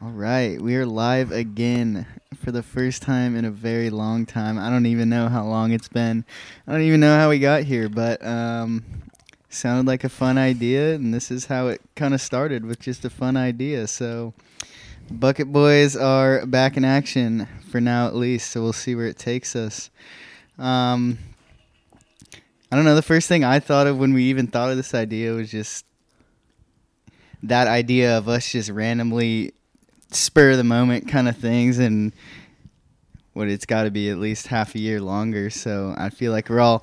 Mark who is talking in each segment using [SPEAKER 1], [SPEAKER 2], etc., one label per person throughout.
[SPEAKER 1] All right, we are live again for the first time in a very long time. I don't even know how long it's been. I don't even know how we got here, but um, sounded like a fun idea, and this is how it kind of started with just a fun idea. So, Bucket Boys are back in action for now, at least. So we'll see where it takes us. Um, I don't know. The first thing I thought of when we even thought of this idea was just that idea of us just randomly spur of the moment kind of things and what it's got to be at least half a year longer so i feel like we're all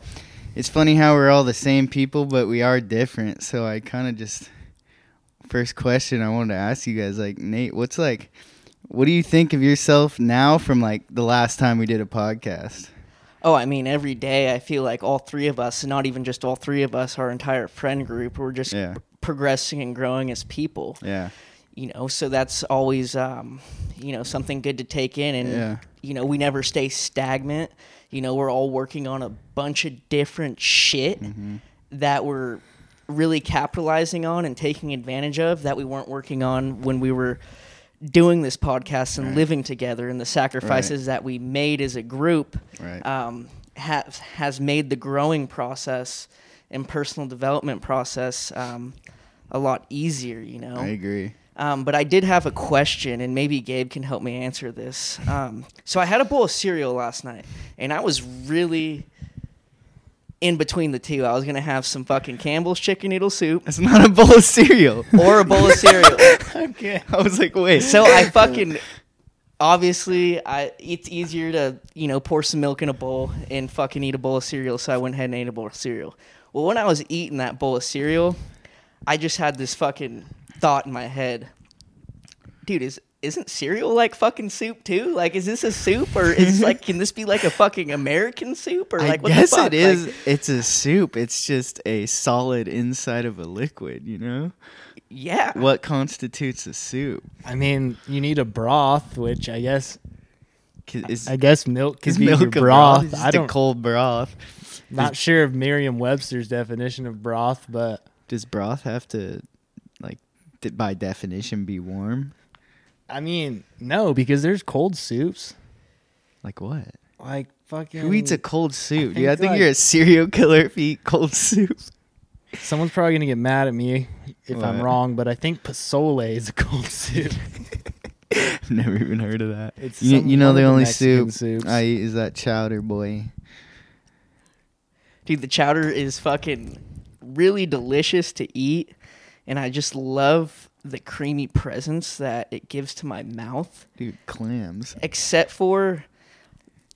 [SPEAKER 1] it's funny how we're all the same people but we are different so i kind of just first question i wanted to ask you guys like nate what's like what do you think of yourself now from like the last time we did a podcast
[SPEAKER 2] Oh, I mean, every day I feel like all three of us, and not even just all three of us, our entire friend group, we're just
[SPEAKER 1] Yeah.
[SPEAKER 2] progressing and growing as people.
[SPEAKER 1] yeah
[SPEAKER 2] You know, so that's always, um, you know, something good to take in. And,
[SPEAKER 1] Yeah.
[SPEAKER 2] you know, we never stay stagnant. You know, we're all working on a bunch of different shit
[SPEAKER 1] Mm-hmm.
[SPEAKER 2] that we're really capitalizing on and taking advantage of that we weren't working on when we were doing this podcast and living together and the sacrifices that we made as a group
[SPEAKER 1] Right.
[SPEAKER 2] um, has has made the growing process and personal development process um, a lot easier. You know.
[SPEAKER 1] i agree
[SPEAKER 2] Um, but I did have a question, and maybe Gabe can help me answer this. Um, so I had a bowl of cereal last night, and I was really in between the two. I was gonna have some fucking Campbell's chicken noodle soup
[SPEAKER 1] It's not a bowl of cereal
[SPEAKER 2] or a bowl of cereal.
[SPEAKER 1] okay i was like wait
[SPEAKER 2] So I fucking obviously I it's easier to you know pour some milk in a bowl and fucking eat a bowl of cereal. So I went ahead and ate a bowl of cereal. Well, when I was eating that bowl of cereal, I just had this fucking thought in my head, dude. Is isn't cereal like fucking soup too? Like, is this a soup or is like can this be like a fucking American soup or like
[SPEAKER 1] I
[SPEAKER 2] what
[SPEAKER 1] guess
[SPEAKER 2] the fuck?
[SPEAKER 1] it is.
[SPEAKER 2] Like,
[SPEAKER 1] it's a soup. It's just a solid inside of a liquid. You know
[SPEAKER 2] yeah.
[SPEAKER 1] what constitutes a soup?
[SPEAKER 3] I mean, you need a broth, which I guess
[SPEAKER 1] 'Cause Is,
[SPEAKER 3] I guess milk
[SPEAKER 1] is
[SPEAKER 3] could be
[SPEAKER 1] milk
[SPEAKER 3] your
[SPEAKER 1] a
[SPEAKER 3] broth. I
[SPEAKER 1] just a
[SPEAKER 3] don't.
[SPEAKER 1] cold broth.
[SPEAKER 3] Not sure of Merriam-Webster's definition of broth, but
[SPEAKER 1] Does broth have to, like, d- by definition, be warm?
[SPEAKER 3] I mean, no, because there's cold soups.
[SPEAKER 1] Like what?
[SPEAKER 3] Like fucking.
[SPEAKER 1] Who eats a cold soup? dude? I
[SPEAKER 3] think,
[SPEAKER 1] think
[SPEAKER 3] like-
[SPEAKER 1] you're a serial killer if you eat cold soup.
[SPEAKER 3] Someone's probably gonna get mad at me if I'm wrong, but I think pozole is a cold soup.
[SPEAKER 1] I've never even heard of that.
[SPEAKER 3] It's
[SPEAKER 1] you, you know the
[SPEAKER 3] the
[SPEAKER 1] only
[SPEAKER 3] Mexican
[SPEAKER 1] soup
[SPEAKER 3] soups.
[SPEAKER 1] I eat is that chowder boy.
[SPEAKER 2] Dude, the chowder is fucking really delicious to eat, and I just love the creamy presence that it gives to my mouth.
[SPEAKER 1] Dude, clams.
[SPEAKER 2] Except for,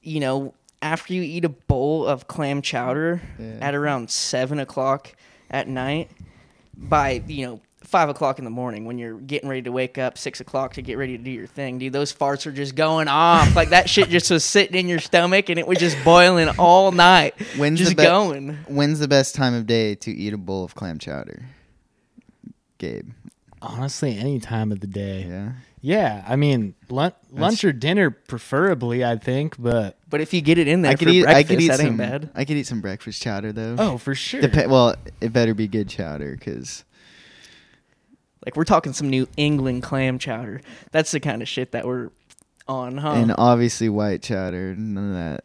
[SPEAKER 2] you know, after you eat a bowl of clam chowder
[SPEAKER 1] Yeah.
[SPEAKER 2] at around seven o'clock at night, by you know five o'clock in the morning when you're getting ready to wake up, six o'clock to get ready to do your thing, dude. Those farts are just going off like that. shit just was sitting in your stomach and it was just boiling all night.
[SPEAKER 1] When's
[SPEAKER 2] just
[SPEAKER 1] the be-
[SPEAKER 2] going.
[SPEAKER 1] When's the best time of day to eat a bowl of clam chowder? Gabe.
[SPEAKER 3] Honestly, any time of the day.
[SPEAKER 1] Yeah.
[SPEAKER 3] Yeah, I mean, lunch, lunch or dinner preferably, I think, but
[SPEAKER 2] But if you get it in there
[SPEAKER 1] I could
[SPEAKER 2] for
[SPEAKER 1] eat.
[SPEAKER 2] breakfast,
[SPEAKER 1] I could eat
[SPEAKER 2] that
[SPEAKER 1] some.
[SPEAKER 2] ain't bad.
[SPEAKER 1] I could eat some breakfast chowder though.
[SPEAKER 3] oh, for sure.
[SPEAKER 1] Depe- well, it better be good chowder because
[SPEAKER 2] Like we're talking some New England clam chowder. That's the kind of shit that we're on, huh?
[SPEAKER 1] and obviously white chowder. None of that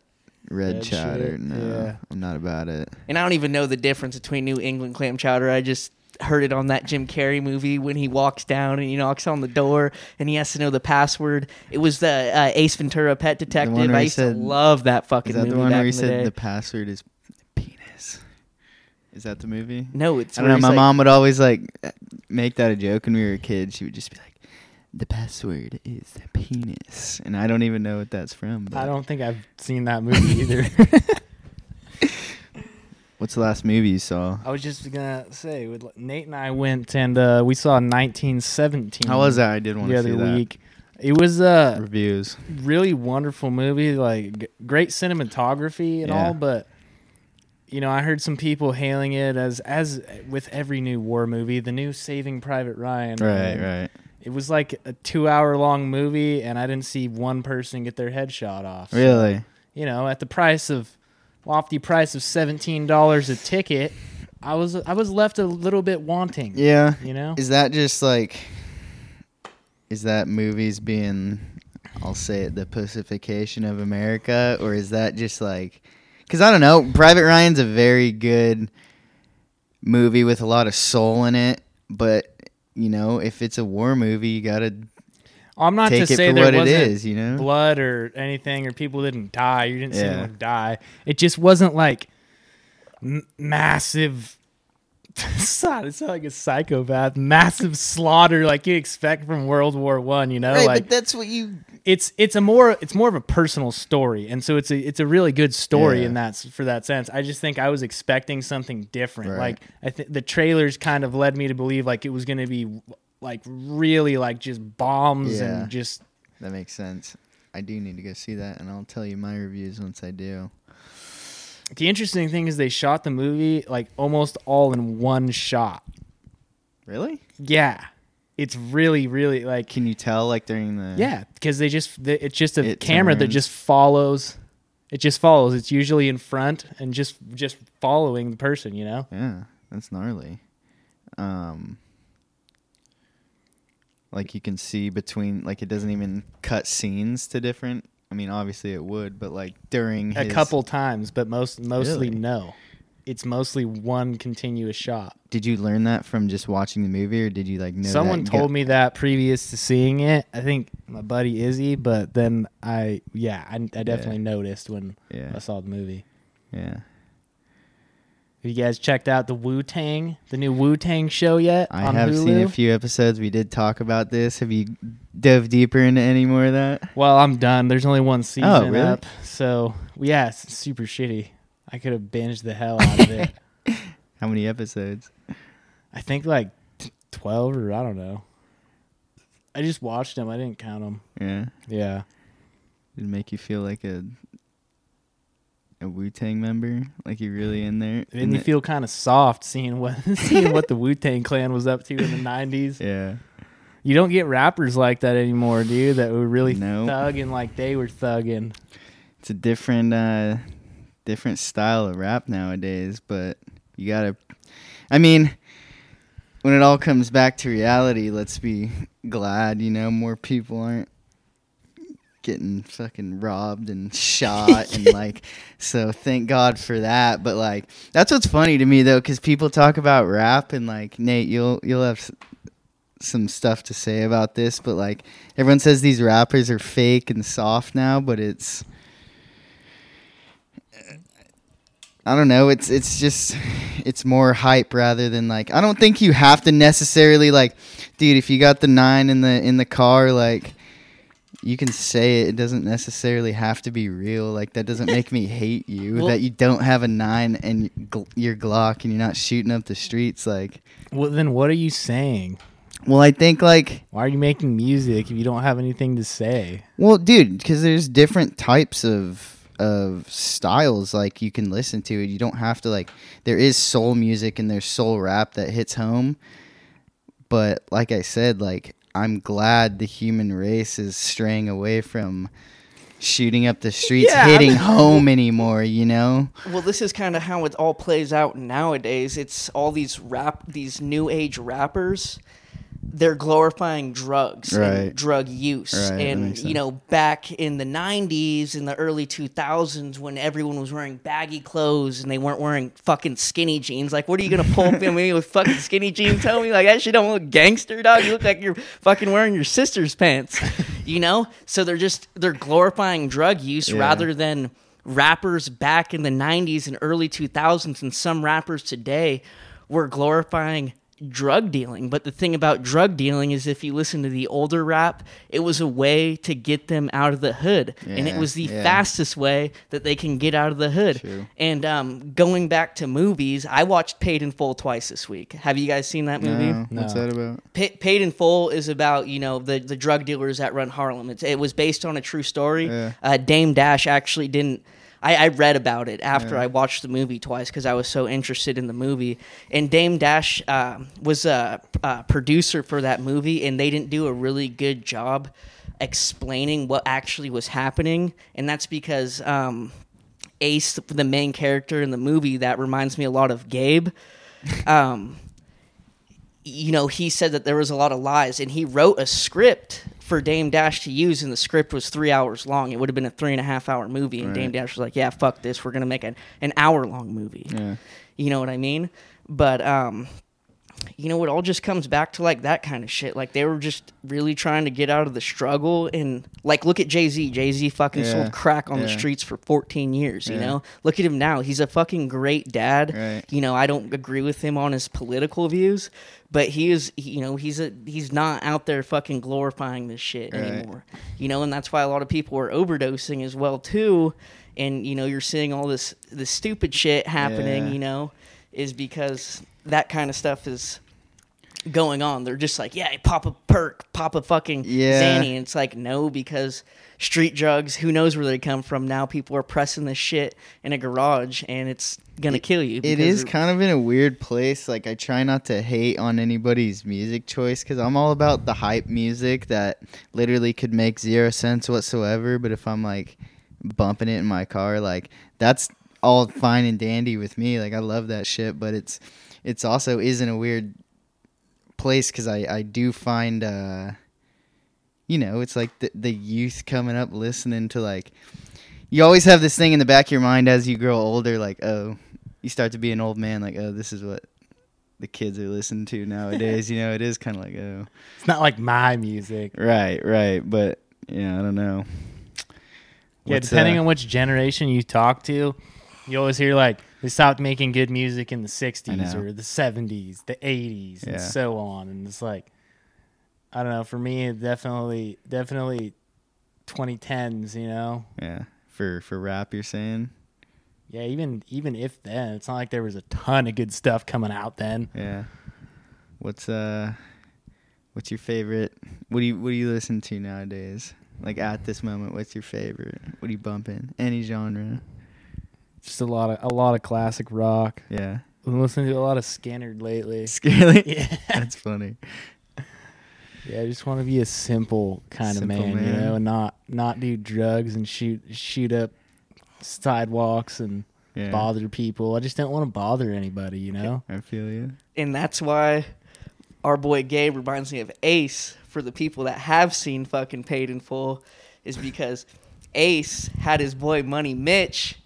[SPEAKER 1] red
[SPEAKER 3] Red
[SPEAKER 1] chowder.
[SPEAKER 3] shit,
[SPEAKER 1] No,
[SPEAKER 3] yeah.
[SPEAKER 1] I'm not about it.
[SPEAKER 2] And I don't even know the difference between New England clam chowder. I just heard it on that Jim Carrey movie when he walks down and he knocks on the door and he has to know the password. It was the uh, Ace Ventura Pet Detective.
[SPEAKER 1] one where
[SPEAKER 2] I
[SPEAKER 1] he
[SPEAKER 2] used
[SPEAKER 1] said-
[SPEAKER 2] to love that fucking
[SPEAKER 1] Is that
[SPEAKER 2] movie
[SPEAKER 1] the one
[SPEAKER 2] back
[SPEAKER 1] where he
[SPEAKER 2] in the day.
[SPEAKER 1] said the password is penis? Is that the movie?
[SPEAKER 2] no, it's
[SPEAKER 1] I don't know. My
[SPEAKER 2] like-
[SPEAKER 1] mom would always like make that a joke when we were kids. She would just be like, "The password is penis," and I don't even know what that's from. But
[SPEAKER 3] I don't think I've seen that movie either.
[SPEAKER 1] What's the last movie you saw?
[SPEAKER 3] I was just gonna say, with Nate and I went and uh, we saw 1917.
[SPEAKER 1] How was that? I did want to see that.
[SPEAKER 3] week? It was a
[SPEAKER 1] Reviews.
[SPEAKER 3] really wonderful movie, like g- great cinematography and
[SPEAKER 1] Yeah.
[SPEAKER 3] all, but you know, I heard some people hailing it as as with every new war movie, the new Saving Private Ryan.
[SPEAKER 1] Right,
[SPEAKER 3] And
[SPEAKER 1] right.
[SPEAKER 3] It was like a two hour long movie, and I didn't see one person get their head shot off. So,
[SPEAKER 1] Really?
[SPEAKER 3] you know, at the price of lofty price of seventeen dollars a ticket, I was I was left a little bit wanting.
[SPEAKER 1] Yeah.
[SPEAKER 3] You know,
[SPEAKER 1] Is that just like is that movies being, I'll say it, the pacification of America, or is that just like, because I don't know, Private Ryan's a very good movie with a lot of soul in it, but you know, if it's a war movie, you gotta
[SPEAKER 3] I'm not
[SPEAKER 1] take
[SPEAKER 3] to
[SPEAKER 1] it
[SPEAKER 3] say
[SPEAKER 1] for
[SPEAKER 3] there
[SPEAKER 1] what it
[SPEAKER 3] wasn't
[SPEAKER 1] is, you know.
[SPEAKER 3] blood or anything, or people didn't die. You didn't see
[SPEAKER 1] Yeah.
[SPEAKER 3] anyone die. It just wasn't like m- massive. it sounded like a psychopath. Massive slaughter, like you expect from World War One. You know,
[SPEAKER 1] Right,
[SPEAKER 3] like
[SPEAKER 1] but that's what you.
[SPEAKER 3] it's it's a more it's more of a personal story, and so it's a it's a really good story
[SPEAKER 1] Yeah.
[SPEAKER 3] in that for that sense. I just think I was expecting something different.
[SPEAKER 1] Right.
[SPEAKER 3] Like I think the trailers kind of led me to believe like it was going to be like really like just bombs
[SPEAKER 1] Yeah.
[SPEAKER 3] and just
[SPEAKER 1] That makes sense. I do need to go see that, and I'll tell you my reviews once I do.
[SPEAKER 3] The interesting thing is they shot the movie like almost all in one shot.
[SPEAKER 1] Really?
[SPEAKER 3] Yeah. It's really really like
[SPEAKER 1] Can you tell, like during the?
[SPEAKER 3] yeah, because they just the, it's just a
[SPEAKER 1] It
[SPEAKER 3] camera that just follows. It just follows. It's usually in front and just just following the person, you know.
[SPEAKER 1] Yeah, that's gnarly. Um, like you can see between, like it doesn't even cut scenes to different. I mean, obviously it would, but like during
[SPEAKER 3] A
[SPEAKER 1] his-
[SPEAKER 3] couple times, but most mostly
[SPEAKER 1] Really?
[SPEAKER 3] no. It's mostly one continuous shot.
[SPEAKER 1] Did you learn that from just watching the movie, or did you like know?
[SPEAKER 3] Someone told me that previous to seeing it. I think my buddy Izzy, but then I yeah, I, I definitely noticed when I saw the movie.
[SPEAKER 1] yeah.
[SPEAKER 3] Have you guys checked out the Wu Tang, the new Wu Tang show yet?
[SPEAKER 1] I have
[SPEAKER 3] Hulu?
[SPEAKER 1] seen a few episodes. We did talk about this. Have you dove deeper into any more of that?
[SPEAKER 3] Well, I'm done. There's only one oh, season
[SPEAKER 1] Oh, really?
[SPEAKER 3] up, so yeah, it's super shitty. I could have binged the hell out of it.
[SPEAKER 1] How many episodes?
[SPEAKER 3] I think like twelve or I don't know. I just watched them. I didn't count them.
[SPEAKER 1] Yeah,
[SPEAKER 3] Yeah.
[SPEAKER 1] did it make you feel like a a Wu Tang member? Like you really in there?
[SPEAKER 3] It made
[SPEAKER 1] in
[SPEAKER 3] me
[SPEAKER 1] the-
[SPEAKER 3] feel kind of soft seeing what seeing what the Wu Tang Clan was up to in the '90s.
[SPEAKER 1] Yeah.
[SPEAKER 3] You don't get rappers like that anymore, dude. That were really
[SPEAKER 1] No.
[SPEAKER 3] thugging like they were thugging.
[SPEAKER 1] it's a different uh different style of rap nowadays but you gotta i mean when it all comes back to reality let's be glad you know more people aren't getting fucking robbed and shot and like so thank god for that but like that's what's funny to me though because people talk about rap and like nate you'll you'll have s- some stuff to say about this but like everyone says these rappers are fake and soft now but it's I don't know. It's it's just it's more hype rather than like I don't think you have to necessarily like dude, if you got the 9 in the in the car like you can say it. It doesn't necessarily have to be real. Like that doesn't make me hate you
[SPEAKER 2] Well-
[SPEAKER 1] that you don't have a 9 and gl- your Glock and you're not shooting up the streets like
[SPEAKER 3] Well, then what are you saying?
[SPEAKER 1] well, I think like
[SPEAKER 3] Why are you making music if you don't have anything to say?
[SPEAKER 1] Well, dude, because there's different types of of styles like you can listen to it. You don't have to like. There is soul music and there's soul rap that hits home, but like I said, like I'm glad the human race is straying away from shooting up the streets,
[SPEAKER 3] Yeah, I
[SPEAKER 1] hitting
[SPEAKER 3] mean-
[SPEAKER 1] home anymore. You know?
[SPEAKER 2] Well, this is kind of how it all plays out nowadays. It's all these rap, these new age rappers. They're glorifying drugs
[SPEAKER 1] Right.
[SPEAKER 2] and drug use,
[SPEAKER 1] Right,
[SPEAKER 2] and you know, back in the '90s, in the early 2000s, when everyone was wearing baggy clothes and they weren't wearing fucking skinny jeans. Like, what are you gonna pull up in me with fucking skinny jeans? Tell me, like that shit don't look gangster, dog. You look like you're fucking wearing your sister's pants, you know. So they're just they're glorifying drug use
[SPEAKER 1] Yeah.
[SPEAKER 2] rather than rappers back in the 90s and early 2000s and some rappers today were glorifying drug dealing but the thing about drug dealing is if you listen to the older rap it was a way to get them out of the hood and it was the
[SPEAKER 1] yeah.
[SPEAKER 2] fastest way that they can get out of the hood
[SPEAKER 1] True.
[SPEAKER 2] and um, going back to movies i watched paid in full twice this week have you guys seen that movie
[SPEAKER 1] No, what's
[SPEAKER 3] No.
[SPEAKER 1] that about?
[SPEAKER 2] Pa- Paid in Full is about you know the the drug dealers that run Harlem. It's, it was based on a true story.
[SPEAKER 1] Yeah.
[SPEAKER 2] Uh, Dame Dash actually didn't. I, I read about it after
[SPEAKER 1] Yeah.
[SPEAKER 2] I watched the movie twice because I was so interested in the movie. And Dame Dash uh, was a, a producer for that movie, and they didn't do a really good job explaining what actually was happening. And that's because um, Ace, the main character in the movie, that reminds me a lot of Gabe. Um, you know, he said that there was a lot of lies, and he wrote a script for Dame Dash to use, and the script was three hours long. It would have been a three and a half hour movie, and Dame Dash was like, "Yeah, fuck this. We're gonna make an an hour long movie."
[SPEAKER 1] Yeah.
[SPEAKER 2] You know what I mean? But um, you know, it all just comes back to like that kind of shit. Like they were just really trying to get out of the struggle, and like look at Jay Z. Jay Z fucking
[SPEAKER 1] Yeah.
[SPEAKER 2] sold crack on the streets for 14 years. You know, look at him now. He's a fucking great dad.
[SPEAKER 1] Right.
[SPEAKER 2] You know, I don't agree with him on his political views, but he is. You know, he's a he's not out there fucking glorifying this shit
[SPEAKER 1] Right.
[SPEAKER 2] anymore. You know, and that's why a lot of people are overdosing as well too. And you know, you're seeing all this this stupid shit happening.
[SPEAKER 1] Yeah.
[SPEAKER 2] You know, is because that kind of stuff is going on. They're just like, yeah, pop a perk, pop a fucking
[SPEAKER 1] Yeah.
[SPEAKER 2] Xanny. And it's like, no, because street drugs, who knows where they come from. Now people are pressing this shit in a garage and it's going to kill you.
[SPEAKER 1] It is kind of in a weird place. Like I try not to hate on anybody's music choice because I'm all about the hype music that literally could make zero sense whatsoever. But if I'm like bumping it in my car, like that's all fine and dandy with me. Like I love that shit. But it's it's also is in a weird place because I I do find uh you know it's like the the youth coming up listening to like you always have this thing in the back of your mind as you grow older, like, oh, you start to be an old man, like, oh, this is what the kids are listening to nowadays. you know, it is kind of like, oh,
[SPEAKER 3] It's not like my music.
[SPEAKER 1] right, right, but yeah, I don't know.
[SPEAKER 3] Yeah,
[SPEAKER 1] What's,
[SPEAKER 3] depending
[SPEAKER 1] uh,
[SPEAKER 3] on which generation you talk to, you always hear like they stopped making good music in the '60s or the '70s, the '80s,
[SPEAKER 1] Yeah.
[SPEAKER 3] and so on. And it's like, I don't know. For me, definitely, definitely 2010s. You know,
[SPEAKER 1] yeah, for for rap, you're saying,
[SPEAKER 3] yeah. Even even if then, it's not like there was a ton of good stuff coming out then.
[SPEAKER 1] yeah. What's uh, what's your favorite? What do you what do you listen to nowadays? Like at this moment, what's your favorite? What are you bumping? Any genre?
[SPEAKER 3] Just a lot of a lot of classic rock.
[SPEAKER 1] Yeah,
[SPEAKER 3] I've been listening to a lot of Skynyrd lately.
[SPEAKER 1] Scaly.
[SPEAKER 3] Yeah.
[SPEAKER 1] That's funny.
[SPEAKER 3] Yeah, I just want to be a simple kind
[SPEAKER 1] Simple
[SPEAKER 3] of man, you know, and not not do drugs and shoot shoot up sidewalks and
[SPEAKER 1] Yeah,
[SPEAKER 3] bother people. I just don't want to bother anybody, you know.
[SPEAKER 1] I feel you.
[SPEAKER 2] and that's why our boy Gabe reminds me of Ace for the people that have seen fucking Paid in Full, is because Ace had his boy Money Mitch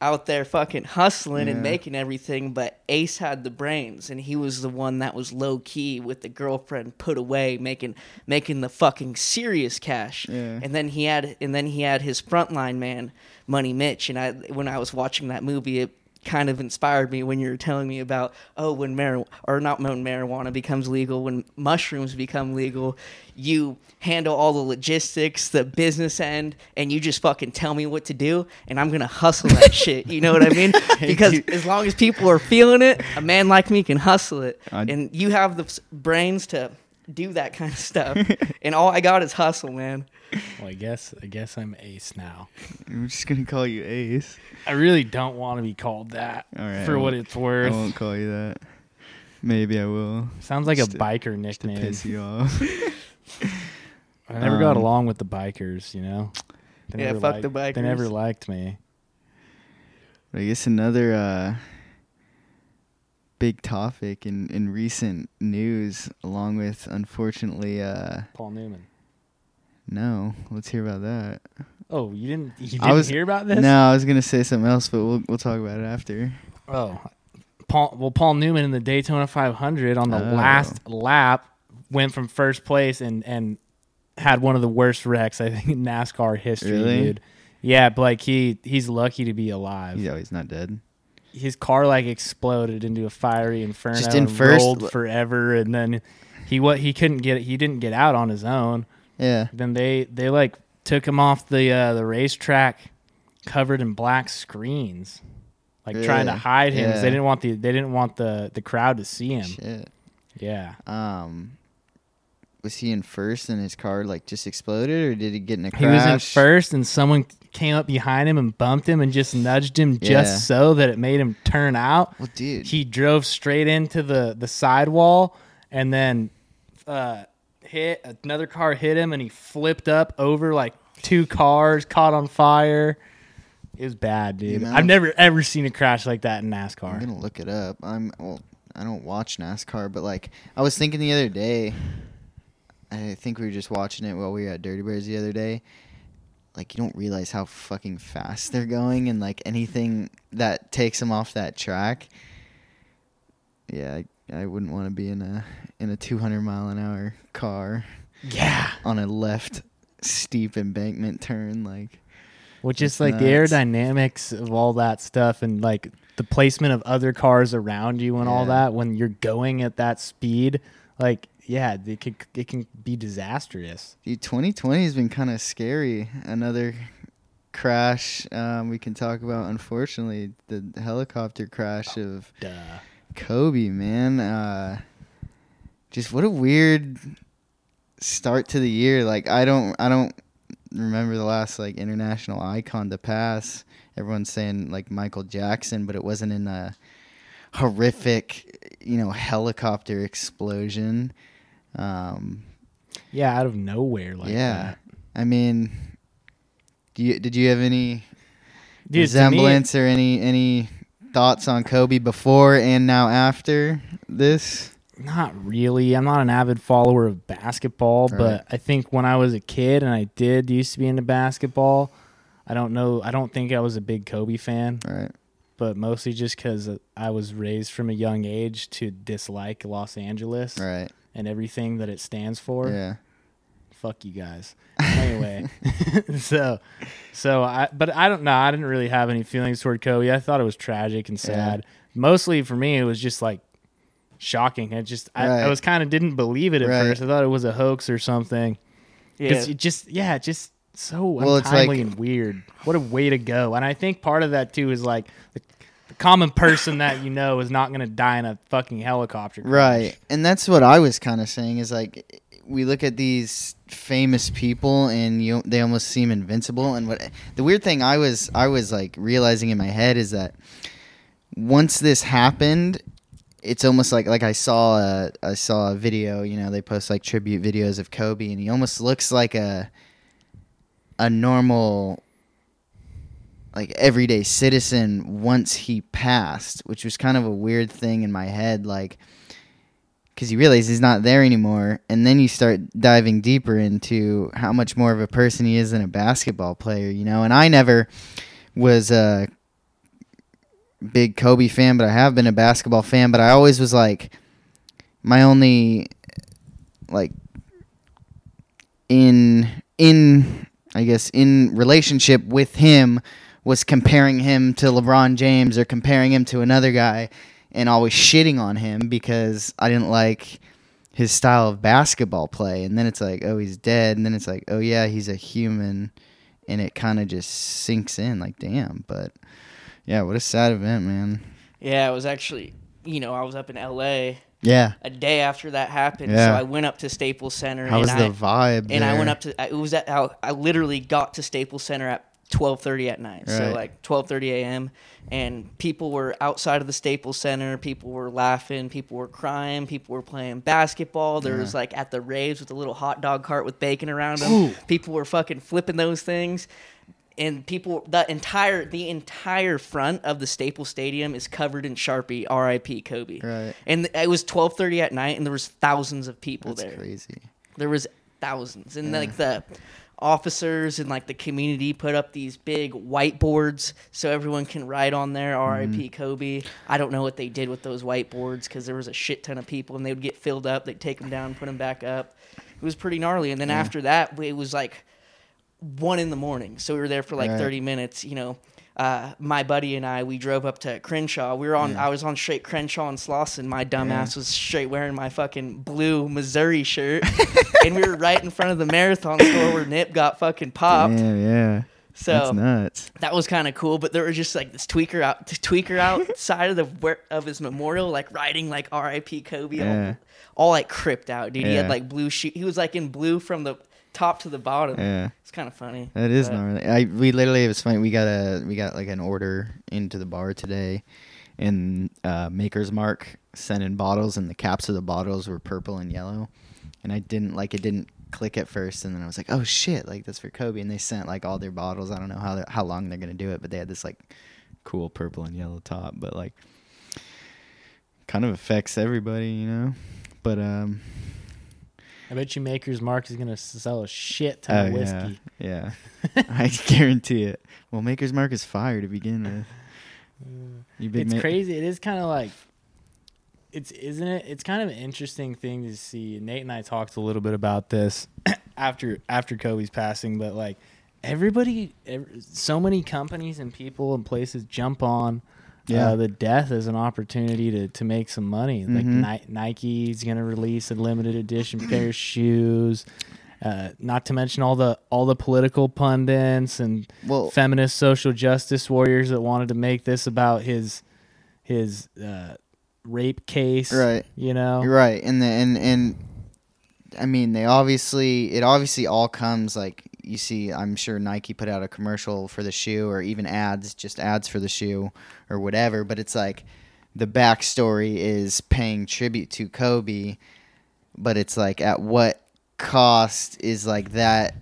[SPEAKER 2] out there fucking hustling and making everything, but Ace had the brains and he was the one that was low key with the girlfriend put away, making making the fucking serious cash.
[SPEAKER 1] Yeah.
[SPEAKER 2] And then he had and then he had his frontline man, Money Mitch. And I when I was watching that movie, it kind of inspired me when you were telling me about oh when marijuana or not when marijuana becomes legal when mushrooms become legal you handle all the logistics the business end and you just fucking tell me what to do and i'm gonna hustle that shit. You know what i mean? Because as long as people are feeling it a man like me can hustle it.
[SPEAKER 1] I-
[SPEAKER 2] and you have the brains to do that kind of stuff and all i got is hustle man
[SPEAKER 3] Well, I guess I guess I'm ace now.
[SPEAKER 1] I'm just gonna call you Ace.
[SPEAKER 3] I really don't want to be called that
[SPEAKER 1] All right,
[SPEAKER 3] for what it's worth.
[SPEAKER 1] I won't call you that. Maybe I will.
[SPEAKER 3] Sounds like a
[SPEAKER 1] Just to-
[SPEAKER 3] biker
[SPEAKER 1] Just to
[SPEAKER 3] nickname.
[SPEAKER 1] piss you off.
[SPEAKER 3] I never got
[SPEAKER 1] Um,
[SPEAKER 3] along with the bikers, you know. They
[SPEAKER 2] Yeah,
[SPEAKER 3] never
[SPEAKER 2] fuck the
[SPEAKER 3] liked- They never liked me.
[SPEAKER 1] I guess another uh, big topic in, in recent news, along with unfortunately, uh,
[SPEAKER 3] Paul Newman.
[SPEAKER 1] no. Let's hear about that.
[SPEAKER 3] Oh, you didn't you
[SPEAKER 1] I
[SPEAKER 3] didn't
[SPEAKER 1] was-
[SPEAKER 3] hear about this?
[SPEAKER 1] No, I was gonna say something else, but we'll we'll talk about it after.
[SPEAKER 3] Oh, Paul. Well, Paul Newman in the Daytona 500 on the
[SPEAKER 1] Oh.
[SPEAKER 3] last lap went from first place and and had one of the worst wrecks I think in NASCAR history,
[SPEAKER 1] Really?
[SPEAKER 3] dude. Yeah, but like he he's lucky to be alive.
[SPEAKER 1] Yeah, he's not dead.
[SPEAKER 3] His car like exploded into a fiery inferno.
[SPEAKER 1] Just in
[SPEAKER 3] and
[SPEAKER 1] first-
[SPEAKER 3] rolled forever, and then he what he couldn't get he didn't get out on his own.
[SPEAKER 1] Yeah.
[SPEAKER 3] Then they they like took him off the uh, the racetrack, covered in black screens, like trying to
[SPEAKER 1] Really?
[SPEAKER 3] hide him 'cause
[SPEAKER 1] Yeah.
[SPEAKER 3] they didn't want the they didn't want the the crowd to see him.
[SPEAKER 1] Shit.
[SPEAKER 3] Yeah,
[SPEAKER 1] Um, was he in first and his car like just exploded, or did he get in a crash?
[SPEAKER 3] he was in first, and someone came up behind him and bumped him and just nudged him
[SPEAKER 1] Yeah.
[SPEAKER 3] just so that it made him turn out.
[SPEAKER 1] Well, dude.
[SPEAKER 3] He drove straight into the the sidewall and then uh, hit another car hit him and he flipped up over like two cars, caught on fire. It was bad, dude.
[SPEAKER 1] amount
[SPEAKER 3] I've never ever seen a crash like that in NASCAR.
[SPEAKER 1] I'm gonna look it up. I'm well. I don't watch NASCAR, but like I was thinking the other day. I think we were just watching it while we were at Dirty Bears the other day. Like you don't realize how fucking fast they're going, and like anything that takes them off that track. Yeah, I, I wouldn't want to be in a in a 200 mile an hour car
[SPEAKER 3] Yeah.
[SPEAKER 1] on a left steep embankment turn. Like
[SPEAKER 3] Well, just like the aerodynamics of all that stuff and like the placement of other cars around you and all that when you're going at that speed, like yeah, it can it can be disastrous.
[SPEAKER 1] Dude, 2020 has been kind of scary. Another crash um, we can talk about. Unfortunately, the helicopter crash of
[SPEAKER 3] Duh.
[SPEAKER 1] Kobe, man. Uh, just what a weird start to the year. Like I don't, I don't remember the last like international icon to pass. Everyone's saying like Michael Jackson, but it wasn't in a horrific, you know, helicopter explosion. Um,
[SPEAKER 3] Yeah, out of nowhere like
[SPEAKER 1] yeah,
[SPEAKER 3] that.
[SPEAKER 1] I mean, do you did you have any
[SPEAKER 3] Dude, to me-
[SPEAKER 1] resemblance or any any thoughts on Kobe before and now after this?
[SPEAKER 3] Not really. I'm not an avid follower of basketball,
[SPEAKER 1] Right.
[SPEAKER 3] but I think when I was a kid and I did used to be into basketball, I don't know. I don't think I was a big Kobe fan,
[SPEAKER 1] Right.
[SPEAKER 3] but mostly just because I was raised from a young age to dislike Los Angeles
[SPEAKER 1] Right.
[SPEAKER 3] And everything that it stands for.
[SPEAKER 1] Yeah.
[SPEAKER 3] Fuck you guys. Anyway, so so I but I don't know. I didn't really have any feelings toward Kobe. I thought it was tragic and sad. Mostly for me, it was just like shocking. I just I, I was kind of didn't believe it at
[SPEAKER 1] Right.
[SPEAKER 3] first. I thought it was a hoax or something.
[SPEAKER 2] Yeah.
[SPEAKER 3] It just yeah, just so
[SPEAKER 1] Well, it's
[SPEAKER 3] untimely
[SPEAKER 1] like-
[SPEAKER 3] and weird. What a way to go. And I think part of that too is like the, the common person that you know is not going to die in a fucking helicopter. crash.
[SPEAKER 1] Right. And that's what I was kind of saying is like we look at these famous people and you they almost seem invincible and what the weird thing I was I was like realizing in my head is that once this happened it's almost like like I saw a I saw a video, you know, they post like tribute videos of Kobe and he almost looks like a a normal like everyday citizen once he passed, which was kind of a weird thing in my head like cuz you realize he's not there anymore and then you start diving deeper into how much more of a person he is than a basketball player, you know. And I never was a big Kobe fan, but I have been a basketball fan, but I always was like my only like in in I guess in relationship with him was comparing him to LeBron James or comparing him to another guy and always shitting on him because I didn't like his style of basketball play and then it's like oh he's dead and then it's like oh yeah he's a human and it kind of just sinks in like damn but yeah what a sad event man
[SPEAKER 2] yeah, it was actually, you know, I was up in L.A.
[SPEAKER 1] yeah
[SPEAKER 2] a day after that happened,
[SPEAKER 1] Yeah.
[SPEAKER 2] so I went up to Staples Center.
[SPEAKER 1] how
[SPEAKER 2] and
[SPEAKER 1] was
[SPEAKER 2] I,
[SPEAKER 1] the vibe
[SPEAKER 2] and I went up to I- it was at I, I literally got to Staples Center at 12:30 at night. So like 12:30 a.m. and people were outside of the Staples Center, people were laughing, people were crying, people were playing basketball. There
[SPEAKER 1] Yeah.
[SPEAKER 2] was like at the raves with a little hot dog cart with bacon around them.
[SPEAKER 3] Ooh.
[SPEAKER 2] People were fucking flipping those things. And people, the entire the entire front of the Staples Stadium is covered in Sharpie, R.I.P. Kobe.
[SPEAKER 1] right
[SPEAKER 2] And it was 12:30 at night, and there was thousands of people
[SPEAKER 1] that's
[SPEAKER 2] there.
[SPEAKER 1] crazy
[SPEAKER 2] There was thousands, and
[SPEAKER 1] Yeah.
[SPEAKER 2] like the officers and like the community put up these big whiteboards so everyone can write on there
[SPEAKER 1] Mm-hmm.
[SPEAKER 2] "R.I.P. Kobe." I don't know what they did with those whiteboards because there was a shit ton of people, and they would get filled up. They'd take them down, put them back up. It was pretty gnarly. And then
[SPEAKER 1] Yeah.
[SPEAKER 2] after that, it was like one in the morning, so we were there for like
[SPEAKER 1] Right.
[SPEAKER 2] thirty minutes. You know. Uh, my buddy and I, we drove up to Crenshaw. We were on.
[SPEAKER 1] Yeah.
[SPEAKER 2] I was on straight Crenshaw and Slauson. My dumbass
[SPEAKER 1] Yeah.
[SPEAKER 2] was straight wearing my fucking blue Missouri shirt, and we were right in front of the marathon store where Nip got fucking popped.
[SPEAKER 1] Damn, yeah that's
[SPEAKER 2] So
[SPEAKER 1] nuts
[SPEAKER 2] that was kind of cool. But there was just like this tweaker out, tweaker outside of the where- of his memorial, like writing like R.I.P. Kobe,
[SPEAKER 1] Yeah.
[SPEAKER 2] all, all like cripped out, dude. He had like blue shoe. He was like in blue from the top to the bottom.
[SPEAKER 1] yeah
[SPEAKER 2] It's kind of funny.
[SPEAKER 1] That is gnarly. I we literally it was funny. We got a we got like an order into the bar today, and uh, Maker's Mark sent in bottles, and the caps of the bottles were purple and yellow, and I didn't like it didn't click at first, and then I was like, oh shit, like that's for Kobe, and they sent like all their bottles. I don't know how how long they're gonna do it, but they had this like cool purple and yellow top, but like. kind of affects everybody, you know. But um,
[SPEAKER 3] I bet you Maker's Mark is gonna sell a shit ton
[SPEAKER 1] oh
[SPEAKER 3] of whiskey.
[SPEAKER 1] yeah, I guarantee it. Well, Maker's Mark is fire to begin with. Mm. You big
[SPEAKER 3] it's
[SPEAKER 1] Ma-
[SPEAKER 3] crazy. It is kind of like it's isn't it? It's kind of an interesting thing to see. Nate and I talked a little bit about this after after Kobe's passing, but like everybody, ev so many companies and people and places jump on.
[SPEAKER 1] Yeah.
[SPEAKER 3] Uh, the death as an opportunity to, to make some money. Like
[SPEAKER 1] Mhm.
[SPEAKER 3] Ni- Nike's gonna release a limited edition pair of shoes. Uh, not to mention all the all the political pundits and
[SPEAKER 1] Well,
[SPEAKER 3] feminist social justice warriors that wanted to make this about his his uh, rape case.
[SPEAKER 1] Right.
[SPEAKER 3] You know.
[SPEAKER 1] Right, and the, and and I mean, they obviously it obviously all comes like you see. I'm sure Nike put out a commercial for the shoe, or even ads, just ads for the shoe, or whatever. But it's like the backstory is paying tribute to Kobe, but it's like at what cost is like that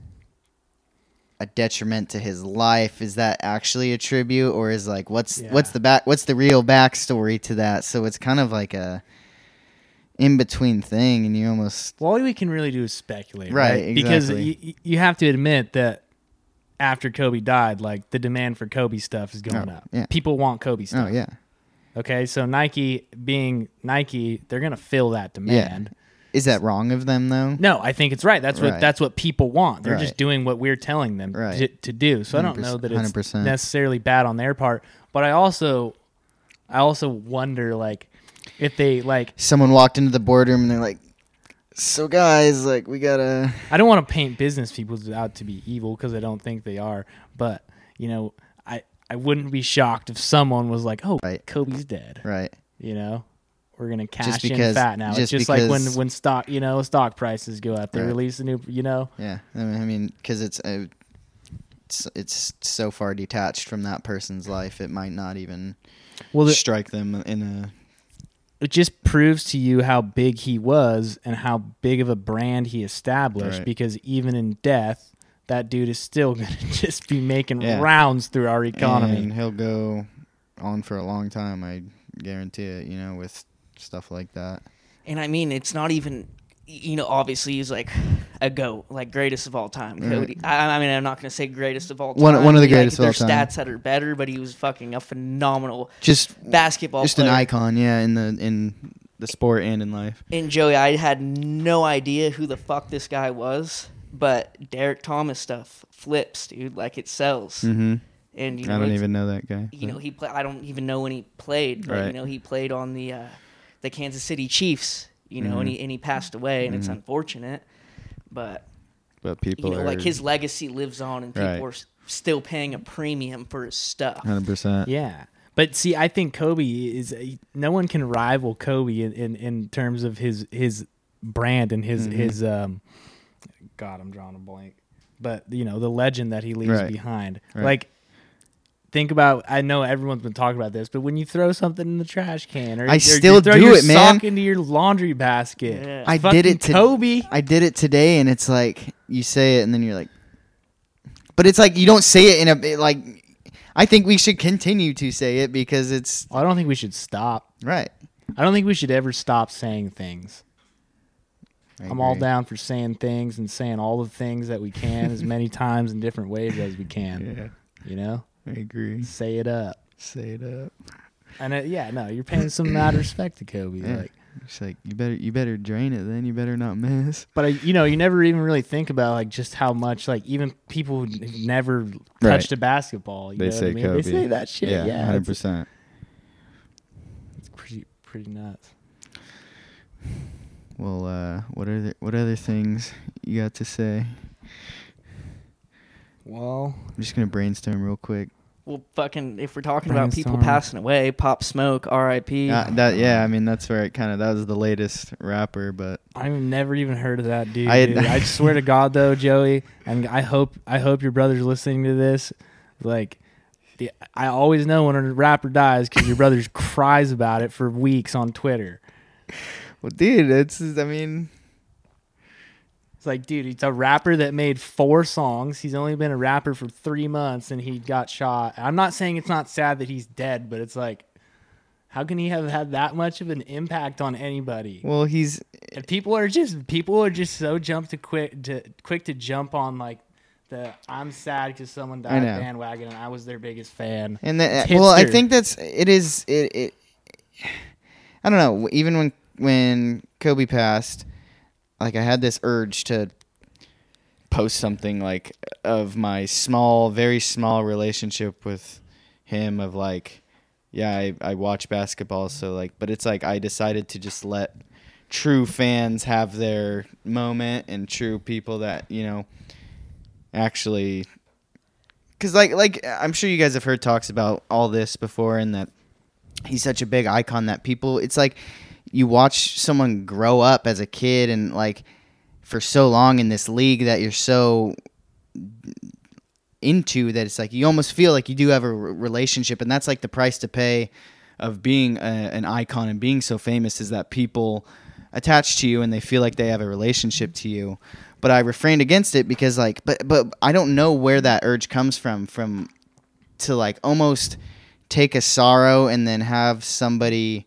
[SPEAKER 1] a detriment to his life is that actually a tribute or is like what's
[SPEAKER 3] Yeah.
[SPEAKER 1] what's the back what's the real backstory to that so it's kind of like a in between thing and you almost
[SPEAKER 3] Well, all we can really do is speculate,
[SPEAKER 1] Right,
[SPEAKER 3] right? Because
[SPEAKER 1] exactly.
[SPEAKER 3] you, you have to admit that after Kobe died, like the demand for Kobe stuff is going
[SPEAKER 1] Oh,
[SPEAKER 3] up.
[SPEAKER 1] yeah.
[SPEAKER 3] People want Kobe
[SPEAKER 1] oh
[SPEAKER 3] stuff.
[SPEAKER 1] yeah
[SPEAKER 3] Okay, so Nike being Nike, they're gonna fill that demand.
[SPEAKER 1] is that wrong of them though
[SPEAKER 3] No, I think it's right. That's what
[SPEAKER 1] Right.
[SPEAKER 3] that's what people want. They're
[SPEAKER 1] Right.
[SPEAKER 3] just doing what we're telling them
[SPEAKER 1] Right.
[SPEAKER 3] to, to do. So I don't know that it's
[SPEAKER 1] 100%.
[SPEAKER 3] necessarily bad on their part, but I also I also wonder like if they like
[SPEAKER 1] someone walked into the boardroom and they're like so guys like we gotta
[SPEAKER 3] I don't want to paint business people out to be evil because I don't think they are, but you know, I I wouldn't be shocked if someone was like, "Oh,
[SPEAKER 1] Right.
[SPEAKER 3] Kobe's dead."
[SPEAKER 1] right
[SPEAKER 3] You know, we're gonna cash
[SPEAKER 1] Just
[SPEAKER 3] in fat now.
[SPEAKER 1] just
[SPEAKER 3] it's just like when when stock, you know, stock prices go up, they
[SPEAKER 1] Right.
[SPEAKER 3] release a new, you know.
[SPEAKER 1] yeah i mean- I mean because it's uh, it's it's so far detached from that person's life it might not even
[SPEAKER 3] Well, the,
[SPEAKER 1] strike them in a
[SPEAKER 3] it just proves to you how big he was and how big of a brand he established
[SPEAKER 1] Right.
[SPEAKER 3] because even in death that dude is still going to just be making
[SPEAKER 1] Yeah.
[SPEAKER 3] rounds through our economy
[SPEAKER 1] And he'll go on for a long time, I guarantee it, you know, with stuff like that.
[SPEAKER 2] And I mean, it's not even, you know, obviously he's like a goat, like greatest of all time.
[SPEAKER 1] Right.
[SPEAKER 2] Cody. I, I mean, I'm not going to say greatest of all time.
[SPEAKER 1] One- one of the
[SPEAKER 2] Like,
[SPEAKER 1] greatest of all time.
[SPEAKER 2] stats that are better, but he was fucking a phenomenal
[SPEAKER 1] Just
[SPEAKER 2] basketball
[SPEAKER 1] just
[SPEAKER 2] player.
[SPEAKER 1] an icon, yeah, in the in the sport and in life.
[SPEAKER 2] And Joey, I had no idea who the fuck this guy was, but Derrick Thomas stuff flips, dude. Like it sells.
[SPEAKER 1] Mm-hmm.
[SPEAKER 2] And you know,
[SPEAKER 1] I don't even know that guy.
[SPEAKER 2] you know he play, I don't even know when he played, but you know he played on the uh, the Kansas City Chiefs. You know, and
[SPEAKER 1] Mhm.
[SPEAKER 2] he and he passed away, and it's
[SPEAKER 1] Mhm.
[SPEAKER 2] unfortunate. But
[SPEAKER 1] but people
[SPEAKER 2] you know,
[SPEAKER 1] are
[SPEAKER 2] like his legacy lives on, and people
[SPEAKER 1] Right.
[SPEAKER 2] are still paying a premium for his stuff.
[SPEAKER 1] hundred percent.
[SPEAKER 3] Yeah. But see, I think Kobe is no one can rival Kobe in, in, in terms of his his brand and his
[SPEAKER 1] Mhm.
[SPEAKER 3] his um God, I'm drawing a blank. But you know, the legend that he leaves
[SPEAKER 1] Right.
[SPEAKER 3] behind.
[SPEAKER 1] Right.
[SPEAKER 3] Like think about I know everyone's been talking about this, but when you throw something in the trash can or
[SPEAKER 1] I
[SPEAKER 3] or
[SPEAKER 1] still
[SPEAKER 3] you throw
[SPEAKER 1] do
[SPEAKER 3] your
[SPEAKER 1] it, man.
[SPEAKER 3] sock into your laundry basket.
[SPEAKER 2] Yeah.
[SPEAKER 1] I
[SPEAKER 3] Fucking
[SPEAKER 1] did it to
[SPEAKER 3] Kobe.
[SPEAKER 1] I did it today, and it's like you say it, and then you're like, but it's like you don't say it in a it like. I think we should continue to say it because it's
[SPEAKER 3] I don't think we should stop.
[SPEAKER 1] right.
[SPEAKER 3] I don't think we should ever stop saying things.
[SPEAKER 1] I
[SPEAKER 3] I'm all down for saying things and saying all the things that we can as many times in different ways as we can.
[SPEAKER 1] Yeah,
[SPEAKER 3] You know,
[SPEAKER 1] I agree.
[SPEAKER 3] say it up.
[SPEAKER 1] Say it up.
[SPEAKER 3] And uh, yeah, no, you're paying some mad respect to Kobe.
[SPEAKER 1] Yeah.
[SPEAKER 3] Like,
[SPEAKER 1] It's like you better you better drain it. Then you better not miss.
[SPEAKER 3] but uh, you know, you never even really think about like just how much like even people who've never
[SPEAKER 1] Right.
[SPEAKER 3] touched a basketball. You
[SPEAKER 1] They
[SPEAKER 3] know what
[SPEAKER 1] say
[SPEAKER 3] I mean?
[SPEAKER 1] Kobe.
[SPEAKER 3] They say that shit. Yeah,
[SPEAKER 1] Yeah, hundred
[SPEAKER 3] it's,
[SPEAKER 1] percent.
[SPEAKER 3] it's pretty pretty nuts.
[SPEAKER 1] Well, uh, what are the, what other things you got to say?
[SPEAKER 3] Well,
[SPEAKER 1] I'm just gonna brainstorm real quick.
[SPEAKER 2] Well, fucking, if we're talking about people
[SPEAKER 3] Brainstorm.
[SPEAKER 2] passing away, Pop Smoke, R.I.P.
[SPEAKER 1] Uh, that yeah, I mean that's where it kind of that was the latest rapper, but
[SPEAKER 3] I've never even heard of that dude.
[SPEAKER 1] I had-
[SPEAKER 3] dude. I swear to God, though, Joey, and I hope I hope your brother's listening to this. Like, the, I always know when a rapper dies because your brother cries about it for weeks on Twitter.
[SPEAKER 1] well, dude, it's I mean
[SPEAKER 3] It's like, dude, he's a rapper that made four songs. He's only been a rapper for three months, and he got shot. I'm not saying it's not sad that he's dead, but it's like, How can he have had that much of an impact on anybody?
[SPEAKER 1] Well, he's
[SPEAKER 3] And people are just people are just so jump to quick to quick to jump on like the I'm sad because someone died bandwagon and I was their biggest fan.
[SPEAKER 1] and that. Well, I think that's it. Is it? it I don't know. Even when when Kobe passed, like I had this urge to post something like of my small, very small relationship with him. Of like, yeah, I I watch basketball, so like, but it's like I decided to just let true fans have their moment and true people that you know actually because like like i'm sure you guys have heard talks about all this before and that he's such a big icon that people it's like you watch someone grow up as a kid and like for so long in this league that you're so into that it's like you almost feel like you do have a relationship and that's like the price to pay of being a, an icon and being so famous is that people attach to you and they feel like they have a relationship to you. But i refrained against it because like but but i don't know where that urge comes from from to like almost take a sorrow and then have somebody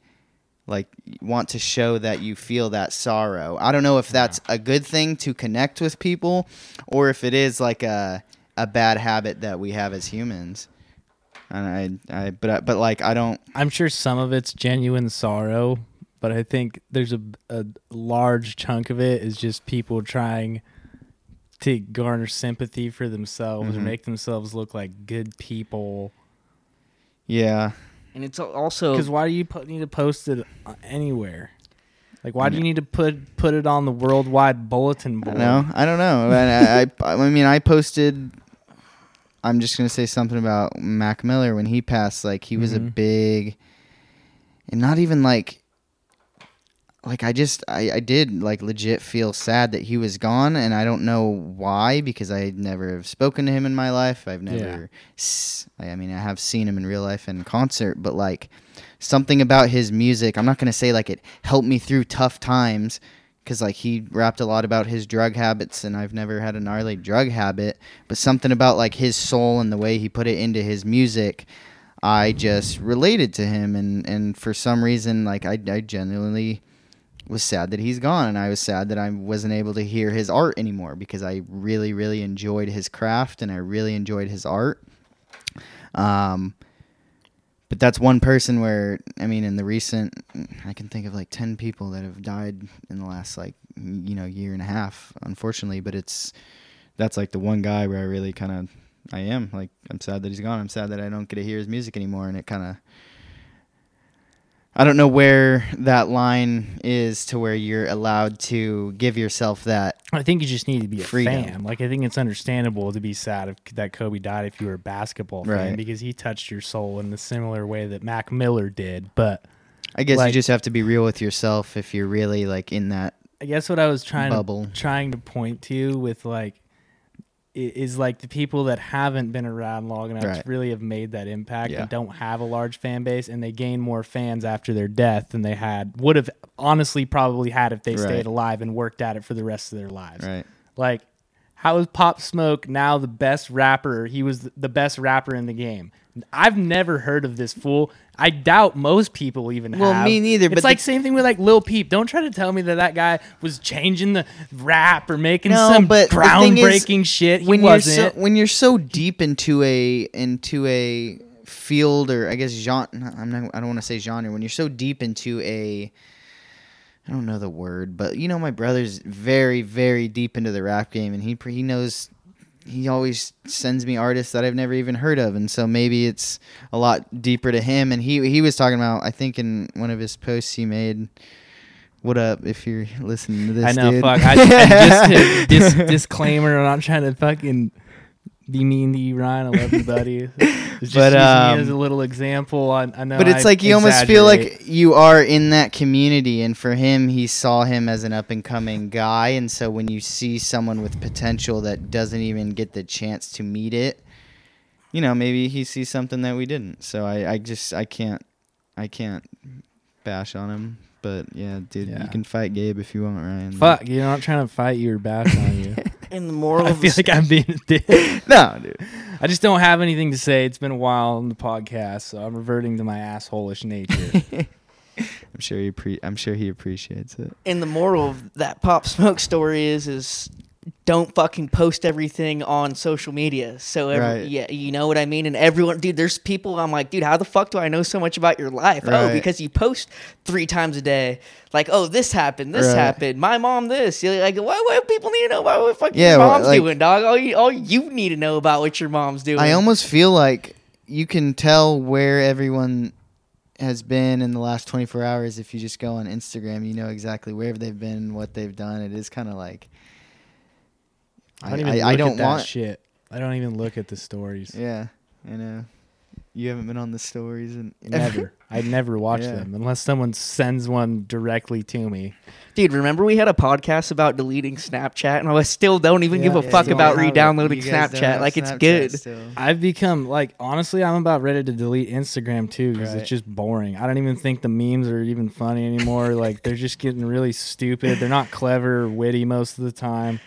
[SPEAKER 1] like want to show that you feel that sorrow. I don't know if that's a good thing to connect with people or if it is like a a bad habit that we have as humans. And I I but I- but like I don't
[SPEAKER 3] I'm sure some of it's genuine sorrow, but I think there's a a large chunk of it is just people trying to garner sympathy for themselves or
[SPEAKER 1] Mhm.
[SPEAKER 3] make themselves look like good people.
[SPEAKER 1] yeah.
[SPEAKER 2] And it's also
[SPEAKER 3] Because why do you po- need to post it uh, anywhere? Like, why do you need to put put it on the worldwide bulletin board?
[SPEAKER 1] don't. I don't know. I, I I mean I posted I'm just gonna say something about Mac Miller when he passed. Like he was a
[SPEAKER 3] Mhm.
[SPEAKER 1] big, and not even like, like I just I I did like legit feel sad that he was gone, and I don't know why because I never have spoken to him in my life. I've never, I mean I have seen him in real life in concert, but like something about his music. I'm not gonna say like it helped me through tough times because like he rapped a lot about his drug habits and i've never had a gnarly drug habit but something about like his soul and the way he put it into his music i just related to him and and for some reason like i, I genuinely was sad that he's gone and i was sad that i wasn't able to hear his art anymore because i really really enjoyed his craft and i really enjoyed his art um but that's one person where I mean, in the recent, I can think of like ten people that have died in the last like you know year and a half, unfortunately. But it's that's like the one guy where I really kind of I am like I'm sad that he's gone. I'm sad that I don't get to hear his music anymore, and it kind of I don't know where that line is to where you're allowed to give yourself that.
[SPEAKER 3] I think you just need to be a
[SPEAKER 1] Freedom.
[SPEAKER 3] fan. Like, I think it's understandable to be sad if, that Kobe died if you were a basketball fan
[SPEAKER 1] Right.
[SPEAKER 3] because he touched your soul in the similar way that Mac Miller did. But
[SPEAKER 1] I guess
[SPEAKER 3] Like-
[SPEAKER 1] you just have to be real with yourself if you're really like in that
[SPEAKER 3] I guess what I was trying
[SPEAKER 1] bubble.
[SPEAKER 3] to trying to point to with like is like the people that haven't been around long enough
[SPEAKER 1] Right.
[SPEAKER 3] to really have made that impact
[SPEAKER 1] Yeah.
[SPEAKER 3] and don't have a large fan base and they gain more fans after their death than they had would have honestly probably had if they
[SPEAKER 1] Right.
[SPEAKER 3] stayed alive and worked at it for the rest of their lives.
[SPEAKER 1] right.
[SPEAKER 3] Like, how is Pop Smoke now the best rapper? He was the best rapper in the game. I've never heard of this fool. I doubt most people even
[SPEAKER 1] Well,
[SPEAKER 3] have.
[SPEAKER 1] me neither,
[SPEAKER 3] It's
[SPEAKER 1] but
[SPEAKER 3] like
[SPEAKER 1] the-
[SPEAKER 3] same thing with like Lil Peep. Don't try to tell me that that guy was changing the rap or making
[SPEAKER 1] No,
[SPEAKER 3] some
[SPEAKER 1] but thing is,
[SPEAKER 3] groundbreaking shit. He
[SPEAKER 1] when
[SPEAKER 3] wasn't.
[SPEAKER 1] you're so when you're so deep into a into a field or I guess genre I'm not I don't want to say genre when you're so deep into a I don't know the word but you know my brother's very very deep into the rap game and he he knows he always sends me artists that I've never even heard of and so maybe it's a lot deeper to him and he he was talking about I think in one of his posts he made what up if you're listening to this
[SPEAKER 3] I know,
[SPEAKER 1] dude?
[SPEAKER 3] fuck. I, and just disclaimer, I'm not trying to fucking be mean to you, Ryan. I love you, buddy. It's just
[SPEAKER 1] But,
[SPEAKER 3] using
[SPEAKER 1] um,
[SPEAKER 3] me as a little example. I, I know,
[SPEAKER 1] But it's
[SPEAKER 3] I
[SPEAKER 1] like you almost feel like you are in that community, and for him, he saw him as an up and coming guy, and so when you see someone with potential that doesn't even get the chance to meet it, you know, maybe he sees something that we didn't. So I, I just, I can't, I can't bash on him. But yeah, dude,
[SPEAKER 3] Yeah.
[SPEAKER 1] you can fight Gabe if you want, Ryan.
[SPEAKER 3] Fuck, you're not trying to fight you or bash on you.
[SPEAKER 2] and the moral
[SPEAKER 3] I feel like I'm being a dick.
[SPEAKER 1] no, dude.
[SPEAKER 3] I just don't have anything to say. It's been a while on the podcast, so I'm reverting to my assholish nature.
[SPEAKER 1] I'm sure he pre- I'm sure he appreciates it.
[SPEAKER 2] And the moral of that pop smoke story is is don't fucking post everything on social media. So every,
[SPEAKER 1] Right.
[SPEAKER 2] yeah, you know what I mean. And everyone, dude, there's people. I'm like, dude, how the fuck do I know so much about your life? Oh, because you post three times a day. Like, oh, this happened, this
[SPEAKER 1] Right.
[SPEAKER 2] happened, my mom this. You're like, why? Why do people need to know about what fucking
[SPEAKER 1] Yeah,
[SPEAKER 2] your mom's
[SPEAKER 1] like-
[SPEAKER 2] doing, dog? All you, all you need to know about what your mom's doing.
[SPEAKER 1] I almost feel like you can tell where everyone has been in the last 24 hours if you just go on Instagram. You know exactly where they've been, what they've done. It is kind of like
[SPEAKER 3] I don't even look
[SPEAKER 1] I don't
[SPEAKER 3] at that
[SPEAKER 1] want.
[SPEAKER 3] shit. I don't even look at the stories.
[SPEAKER 1] Yeah, I know. You haven't been on the stories and
[SPEAKER 3] Never. I never watch
[SPEAKER 1] Yeah.
[SPEAKER 3] them unless someone sends one directly to me.
[SPEAKER 2] Dude, remember we had a podcast about deleting Snapchat, and I still don't even give a
[SPEAKER 3] Yeah,
[SPEAKER 2] fuck about
[SPEAKER 3] don't have it.
[SPEAKER 2] re-downloading
[SPEAKER 1] You guys don't
[SPEAKER 2] Snapchat. Like it's good.
[SPEAKER 1] still.
[SPEAKER 3] I've become like honestly, I'm about ready to delete Instagram too because
[SPEAKER 1] Right.
[SPEAKER 3] it's just boring. I don't even think the memes are even funny anymore. like they're just getting really stupid. They're not clever or witty most of the time.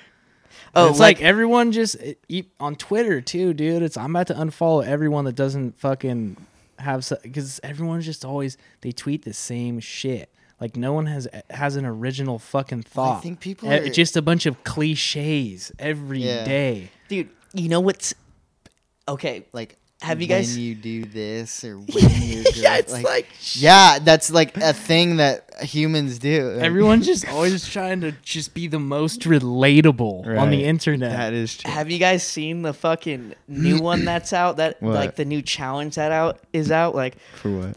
[SPEAKER 2] Oh,
[SPEAKER 3] it's like, everyone just it- on Twitter too, dude. It's I'm about to unfollow everyone that doesn't fucking have because everyone's just always they tweet the same shit. Like no one has has an original fucking
[SPEAKER 1] Well, I
[SPEAKER 3] thought.
[SPEAKER 1] think people are-
[SPEAKER 3] just a bunch of cliches every day.
[SPEAKER 1] Yeah.
[SPEAKER 2] dude, you know what's okay?
[SPEAKER 1] like
[SPEAKER 2] Have you guys when
[SPEAKER 1] you do this or when you do
[SPEAKER 2] yeah, it's
[SPEAKER 1] like,
[SPEAKER 2] like,
[SPEAKER 1] yeah that's like a thing that humans do Like,
[SPEAKER 3] Everyone's just always trying to just be the most relatable on the internet.
[SPEAKER 1] that is true
[SPEAKER 2] have you guys seen the fucking new one that's out? That
[SPEAKER 1] What?
[SPEAKER 2] like the new challenge that out is out. Like
[SPEAKER 1] for what